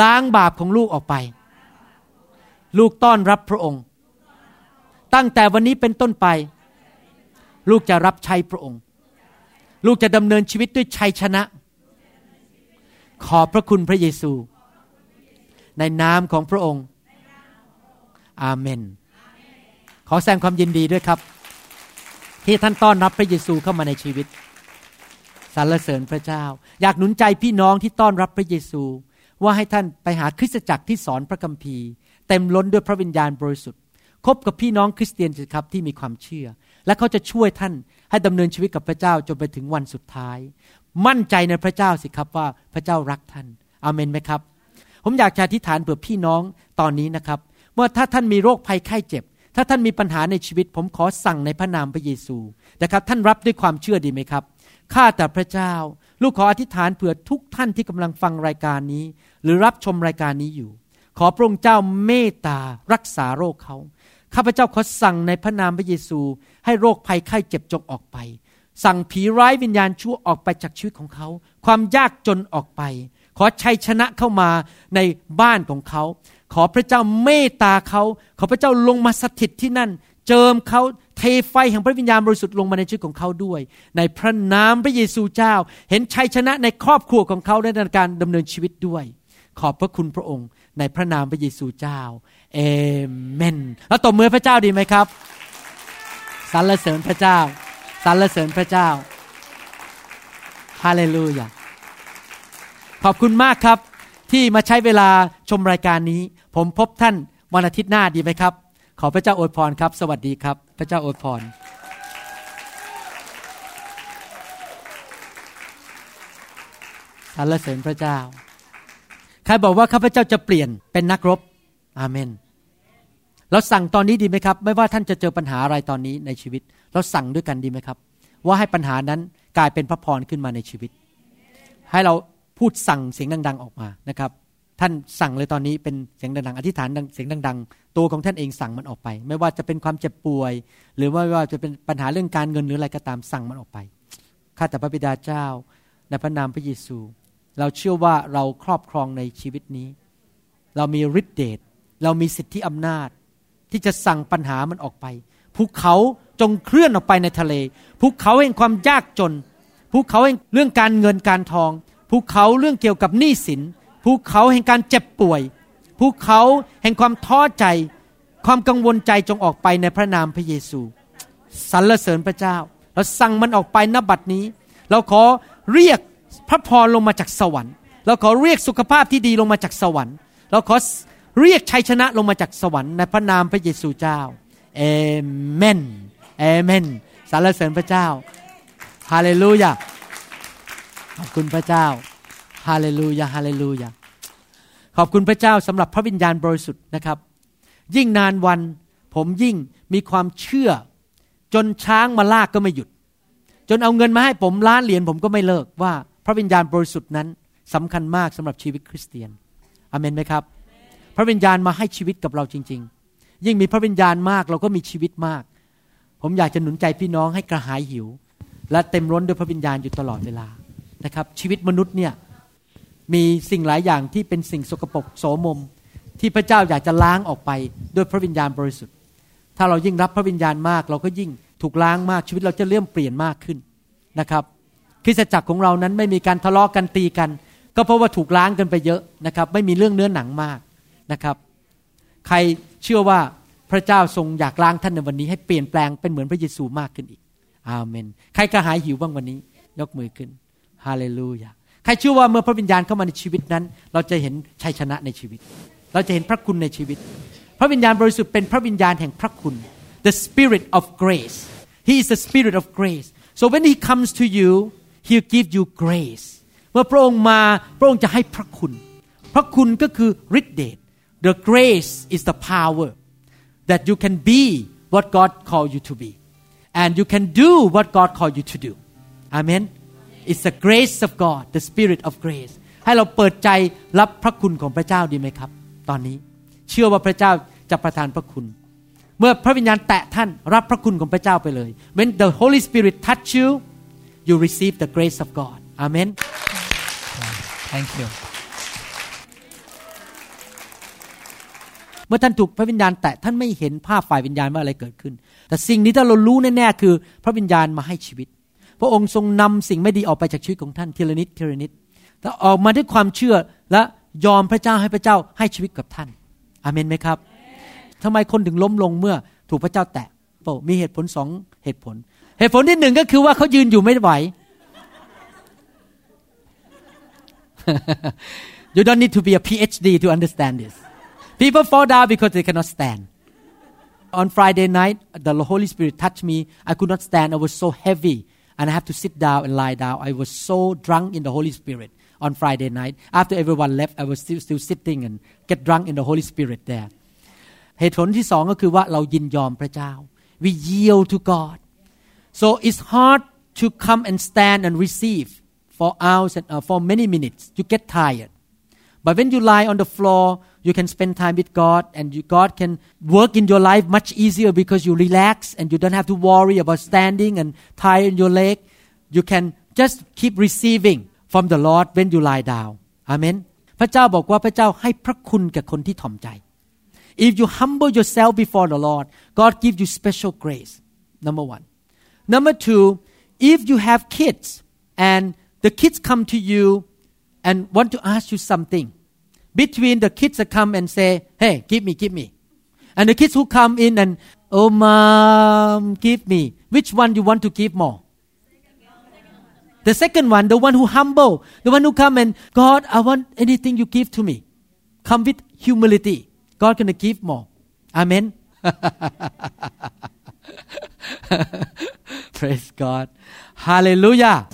ล้างบาปของลูกออกไป ลูกต้อนรับพระองค์ ตั้งแต่วันนี้เป็นต้นไป ลูกจะรับใช้พระองค์ ลูกจะดำเนินชีวิตด้วยชัยชนะ ขอพระคุณพระเยซู ในนามของพระองค์ อาเมน ขอแสดงความยินดีด้วยครับ ที่ท่านต้อนรับพระเยซูเข้ามาในชีวิต สรรเสริญพระเจ้า อยากหนุนใจพี่น้องที่ต้อนรับพระเยซู ว่าให้ท่านไปหาคริสตจักรที่สอนพระคัมภีร์ เต็มล้นด้วยพระวิญญาณบริสุทธิ์คบกับพี่น้องคริสเตียนสิครับที่มีความเชื่อ และเขาจะช่วยท่านให้ดำเนินชีวิตกับพระเจ้าจนไปถึงวันสุดท้าย มั่นใจในพระเจ้าสิครับว่าพระเจ้ารักท่านอาเมนไหมครับ ผมอยากจะอธิษฐานเผื่อพี่น้องตอนนี้นะครับว่าถ้าท่านมีโรคภัยไข้เจ็บ ถ้าท่านมีปัญหาในชีวิต ผมขอสั่งในพระนามพระเยซูนะครับท่านรับด้วยความเชื่อดีไหมครับ ข้าแต่พระเจ้า ลูกขออธิษฐานเผื่อทุกท่านที่กำลังฟังรายการนี้ หรือรับชมรายการนี้อยู่ ขอพระองค์เจ้าเมตตารักษาโรคเขาข้าพเจ้าขอสั่งในพระนามพระเยซู ให้โรคภัยไข้เจ็บจงออกไป สั่งผีร้ายวิญญาณชั่วออกไปจากชีวิตของเขา ความยากจนออกไป ขอชัยชนะเข้ามาในบ้านของเขา ขอพระเจ้าเมตตาเขา ขอพระเจ้าลงมาสถิตที่นั่น เจิมเขา เทไฟแห่งพระวิญญาณบริสุทธิ์ลงมาในชีวิตของเขาด้วย ในพระนามพระเยซูเจ้า เห็นชัยชนะในครอบครัวของเขาในการดำเนินชีวิตด้วย ขอบพระคุณพระองค์ในพระนามพระเยซูเจ้าเอเมนแล้วตบมือพระเจ้าดีไหมครับสรรเสริญพระเจ้าสรรเสริญพระเจ้าฮาเลลูยาขอบคุณมากครับที่มาใช้เวลาชมรายการนี้ ผมพบท่านวันอาทิตย์หน้าดีไหมครับ ขอพระเจ้าอวยพรครับ สวัสดีครับ พระเจ้าอวยพรสรรเสริญพระเจ้า ใครบอกว่าข้าพเจ้าจะเปลี่ยนเป็นนักรบ อาเมน เราสั่งตอนนี้ดีไหมครับ ไม่ว่าท่านจะเจอปัญหาอะไรตอนนี้ในชีวิต เราสั่งด้วยกันดีไหมครับ ว่าให้ปัญหานั้นกลายเป็นพระพรขึ้นมาในชีวิต ให้เราพูดสั่งเสียงดัง ๆออกมานะครับ ท่านสั่งเลยตอนนี้เป็นเสียงดังๆ อธิษฐานเสียงดัง ๆ ตัวของท่านเองสั่งมันออกไป ไม่ว่าจะเป็นความเจ็บป่วย หรือว่าจะเป็นปัญหาเรื่องการเงินหรืออะไรก็ตามสั่งมันออกไป ข้าแต่พระบิดาเจ้า ในพระนามพระเยซู เราเชื่อว่าเราครอบครองในชีวิตนี้ เรามีฤทธิเดช เรามีสิทธิอำนาจ ที่จะสั่งปัญหามันออกไป ภูเขาจงเคลื่อนออกไปในทะเล ภูเขาแห่งความยากจน ภูเขาแห่งเรื่องการเงินการทอง ภูเขาเรื่องเกี่ยวกับหนี้สิน ภูเขาแห่งการเจ็บป่วย ภูเขาแห่งความท้อใจ ความกังวลใจจงออกไปในพระนามพระเยซูสรรเสริญพระเจ้า เราสั่งมันออกไปนบัดนี้ เราขอเรียกพระพรลงมาจากสวรรค์ เราขอเรียกสุขภาพที่ดีลงมาจากสวรรค์ เราขอเรียกชัยชนะลงมาจากสวรรค์ในพระนามพระเยซูเจ้าเอเมนเอเมนสรรเสริญพระเจ้า ฮาเลลูยา ขอบคุณพระเจ้า ฮาเลลูยาฮาเลลูยาขอบคุณพระเจ้าสำหรับพระวิญญาณบริสุทธิ์นะครับ ยิ่งนานวันผมยิ่งมีความเชื่อ จนช้างมาลากก็ไม่หยุด จนเอาเงินมาให้ผมล้านเหรียญผมก็ไม่เลิกว่าพระวิญญาณบริสุทธิ์นั้นสำคัญมากสำหรับชีวิตคริสเตียนอเมนไหมครับ พระวิญญาณมาให้ชีวิตกับเราจริง ๆ ยิ่งมีพระวิญญาณมากเราก็มีชีวิตมาก ผมอยากจะหนุนใจพี่น้องให้กระหายหิว และเต็มร้นด้วยพระวิญญาณอยู่ตลอดเวลานะครับ ชีวิตมนุษย์เนี่ย มีสิ่งหลายอย่างที่เป็นสิ่งสกปรกโสมม ที่พระเจ้าอยากจะล้างออกไปด้วยพระวิญญาณบริสุทธิ์ ถ้าเรายิ่งรับพระวิญญาณมาก เราก็ยิ่งถูกล้างมากชีวิตเราจะเริ่มเปลี่ยนมากขึ้นนะครับคริสตจักรของเรานั้นไม่มีการทะเลาะกันตีกัน ก็เพราะว่าถูกล้างกันไปเยอะนะครับ ไม่มีเรื่องเนื้อหนังมากนะครับ ใครเชื่อว่าพระเจ้าทรงอยากล้างท่านในวันนี้ ให้เปลี่ยนแปลงเป็นเหมือนพระเยซูมากขึ้นอีกอาเมน ใครกระหายหิวบ้างวันนี้ ยกมือขึ้นฮาเลลูยา ใครเชื่อว่าเมื่อพระวิญญาณเข้ามาในชีวิตนั้น เราจะเห็นชัยชนะในชีวิต เราจะเห็นพระคุณในชีวิต พระวิญญาณบริสุทธิ์เป็นพระวิญญาณแห่งพระคุณ the spirit of grace he is the spirit of grace so when he comes to you he'll give you grace เมื่อพระองค์มาพระองค์จะให้พระคุณ พระคุณก็คือฤทธิ์เดช the grace is the power that you can be what God called you to be and you can do what God called you to do amen it's the grace of God the spirit of grace ให้เราเปิดใจรับพระคุณของพระเจ้าดีไหมครับ ตอนนี้เชื่อว่าพระเจ้าจะประทานพระคุณ เมื่อพระวิญญาณแตะท่านรับพระคุณของพระเจ้าไปเลย when the Holy Spirit touch you you receive the grace of God Amen Thank you เมื่อท่านถูกพระวิญญาณแตะท่านไม่เห็นภาพฝ่ายวิญญาณว่าอะไรเกิดขึ้น แต่สิ่งนี้ถ้าเรารู้แน่ๆคือ พระวิญญาณมาให้ชีวิตพ ระองค์ทรงนำสิ่งไม่ดีออกไปจากชีวิตของท่านทีละนิดทีละนิดแต่ออกมาด้วยความเชื่อและยอมพระเจ้าให้พระเจ้าให้ชีวิตกับท่านอาเมนไหมครับทำไมคนถึงล้มลงเมื่อถูกพระเจ้าแตะโปมีเหตุผลสองเหตุผล เหตุผลที่หนึ่งก็คือว่าเขายืนอยู่ไม่ไหว you don't need to be a PhD to understand this people fall down because they cannot stand on Friday night the Holy Spirit touched me I could not stand I was so heavy and I have to sit down and lie down I was so drunk in the Holy Spirit on Friday night after everyone left I was still still sitting and get drunk in the Holy Spirit there เหตุผลที่สองก็คือว่าเรายินยอมพระเจ้า we yield to God so it's hard to come and stand and receive for hours and uh, for many minutes you get tired but when you lie on the floor you can spend time with God and you, God can work in your life much easier because you relax and you don't have to worry about standing and tiring your leg you can just keep receiving from the Lord when you lie down Amen พระเจ้าบอกว่าพระเจ้าให้พระคุณแก่คนที่ถ่อมใจ if you humble yourself before the Lord, God gives you special grace. Number one. Number two, if you have kids and the kids come to you and want to ask you something, between the kids that come and say, Hey, give me, give me. And the kids who come in and, Oh, mom, give me. Which one you want to give more? The second one, the one who humble, the one who come and, God, I want anything you give to me. Come with humility. God gonna give more. Amen. <laughs> Praise God. Hallelujah.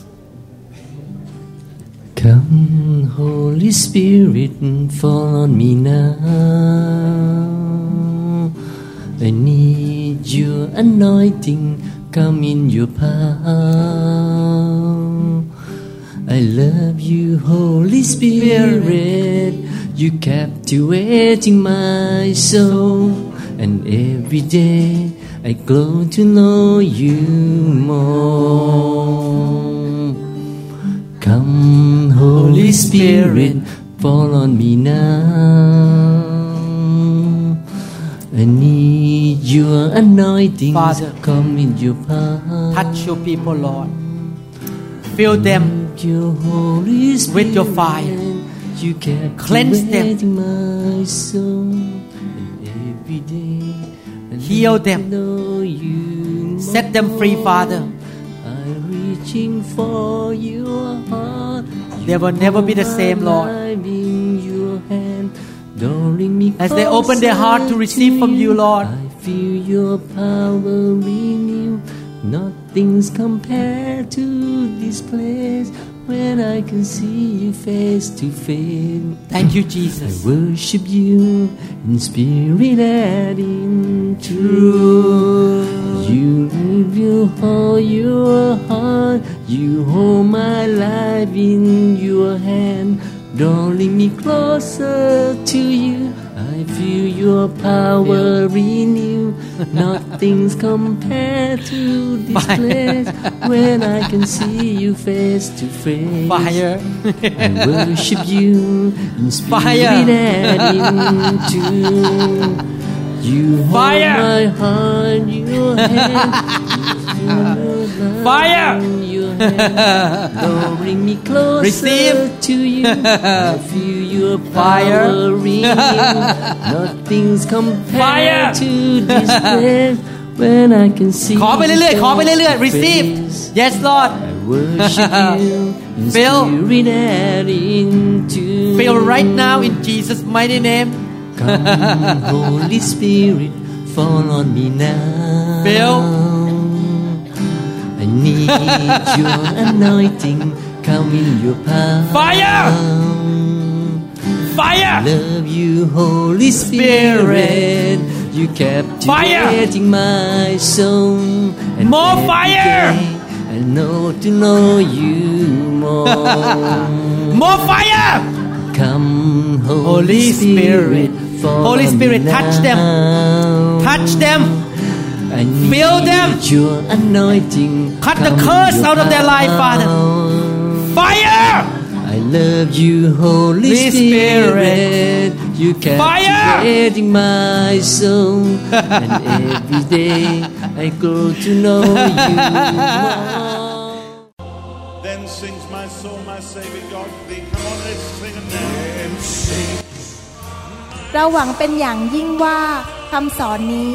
Come, Holy Spirit, fall on me now. I need your anointing, come in your power. I love you, Holy Spirit. You captivating my soul, and every day I grow to know you more. Come, Holy Spirit, fall on me now. I need your anointing, Father. come in your power. Touch your people, Lord. Fill them Your Holy Spirit, with your fire. You can Cleanse them. my soul, and every day Heal them. Set them free. Father. Reaching for your heart. They will never be the same, Lord. I'm in your hand, drawing me As they open their heart to receive from you, Lord. I feel your power renew. Nothing's compared to this place when I can see you face to face. Thank you, Jesus. I worship you in spirit and in truth. You reveal hold your heart. You hold my life in your hand, drawing me closer to you. I feel your power renew. Nothing's <laughs> compared to this Fire. place when I can see you face to face. Fire. I worship you in spirit Fire. and in truth. <laughs> You hold my heart, your hand Fire. in your hand, Lowering me closer Receive. to you. I feel your Fire. power renew. Nothing's compared Fire. to this place when I can see ขอไปเรื่อยๆ ขอไปเรื่อยๆ face to receive face. yes Lord I worship <laughs> you in Fill. spirit and in truth. feel right now in Jesus mighty name Come, Holy Spirit, fall on me now. Fill. I need your anointing. Come in your power. Fire. Fire Love you, Holy Spirit. You kept captivating my soul. And More fire. day I know to know you more. more fire Come, Holy, Holy Spirit. fall Holy Spirit, touch them. touch them I need Fill them. your anointing. Cut the Come curse your out of their life, Father. power. fire I love you, Holy Holy Spirit. You Fire. captivating my soul, and every day I grow to know you more. Then sings my soul, my Savior God to thee. Come on, let's sing it now. And sing. เราหวังเป็นอย่างยิ่งว่าคำสอนนี้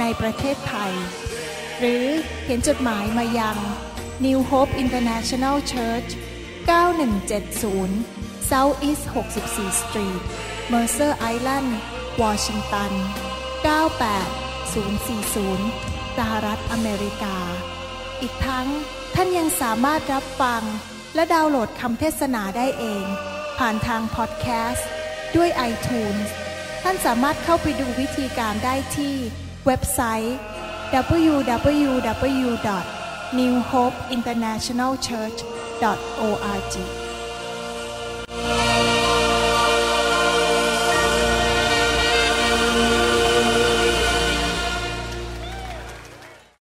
ในประเทศไทย หรือเขียนจดหมายมายัง New Hope International Church 9170 South East 64 Street Mercer Island Washington 98040 สหรัฐอเมริกา อีกทั้งท่านยังสามารถรับฟัง และดาวน์โหลดคำเทศนาได้เอง ผ่านทางพอดแคสต์ด้วย iTunes ท่านสามารถเข้าไปดูวิธีการได้ที่ เว็บไซต์ www.newhopeinternationalchurch.org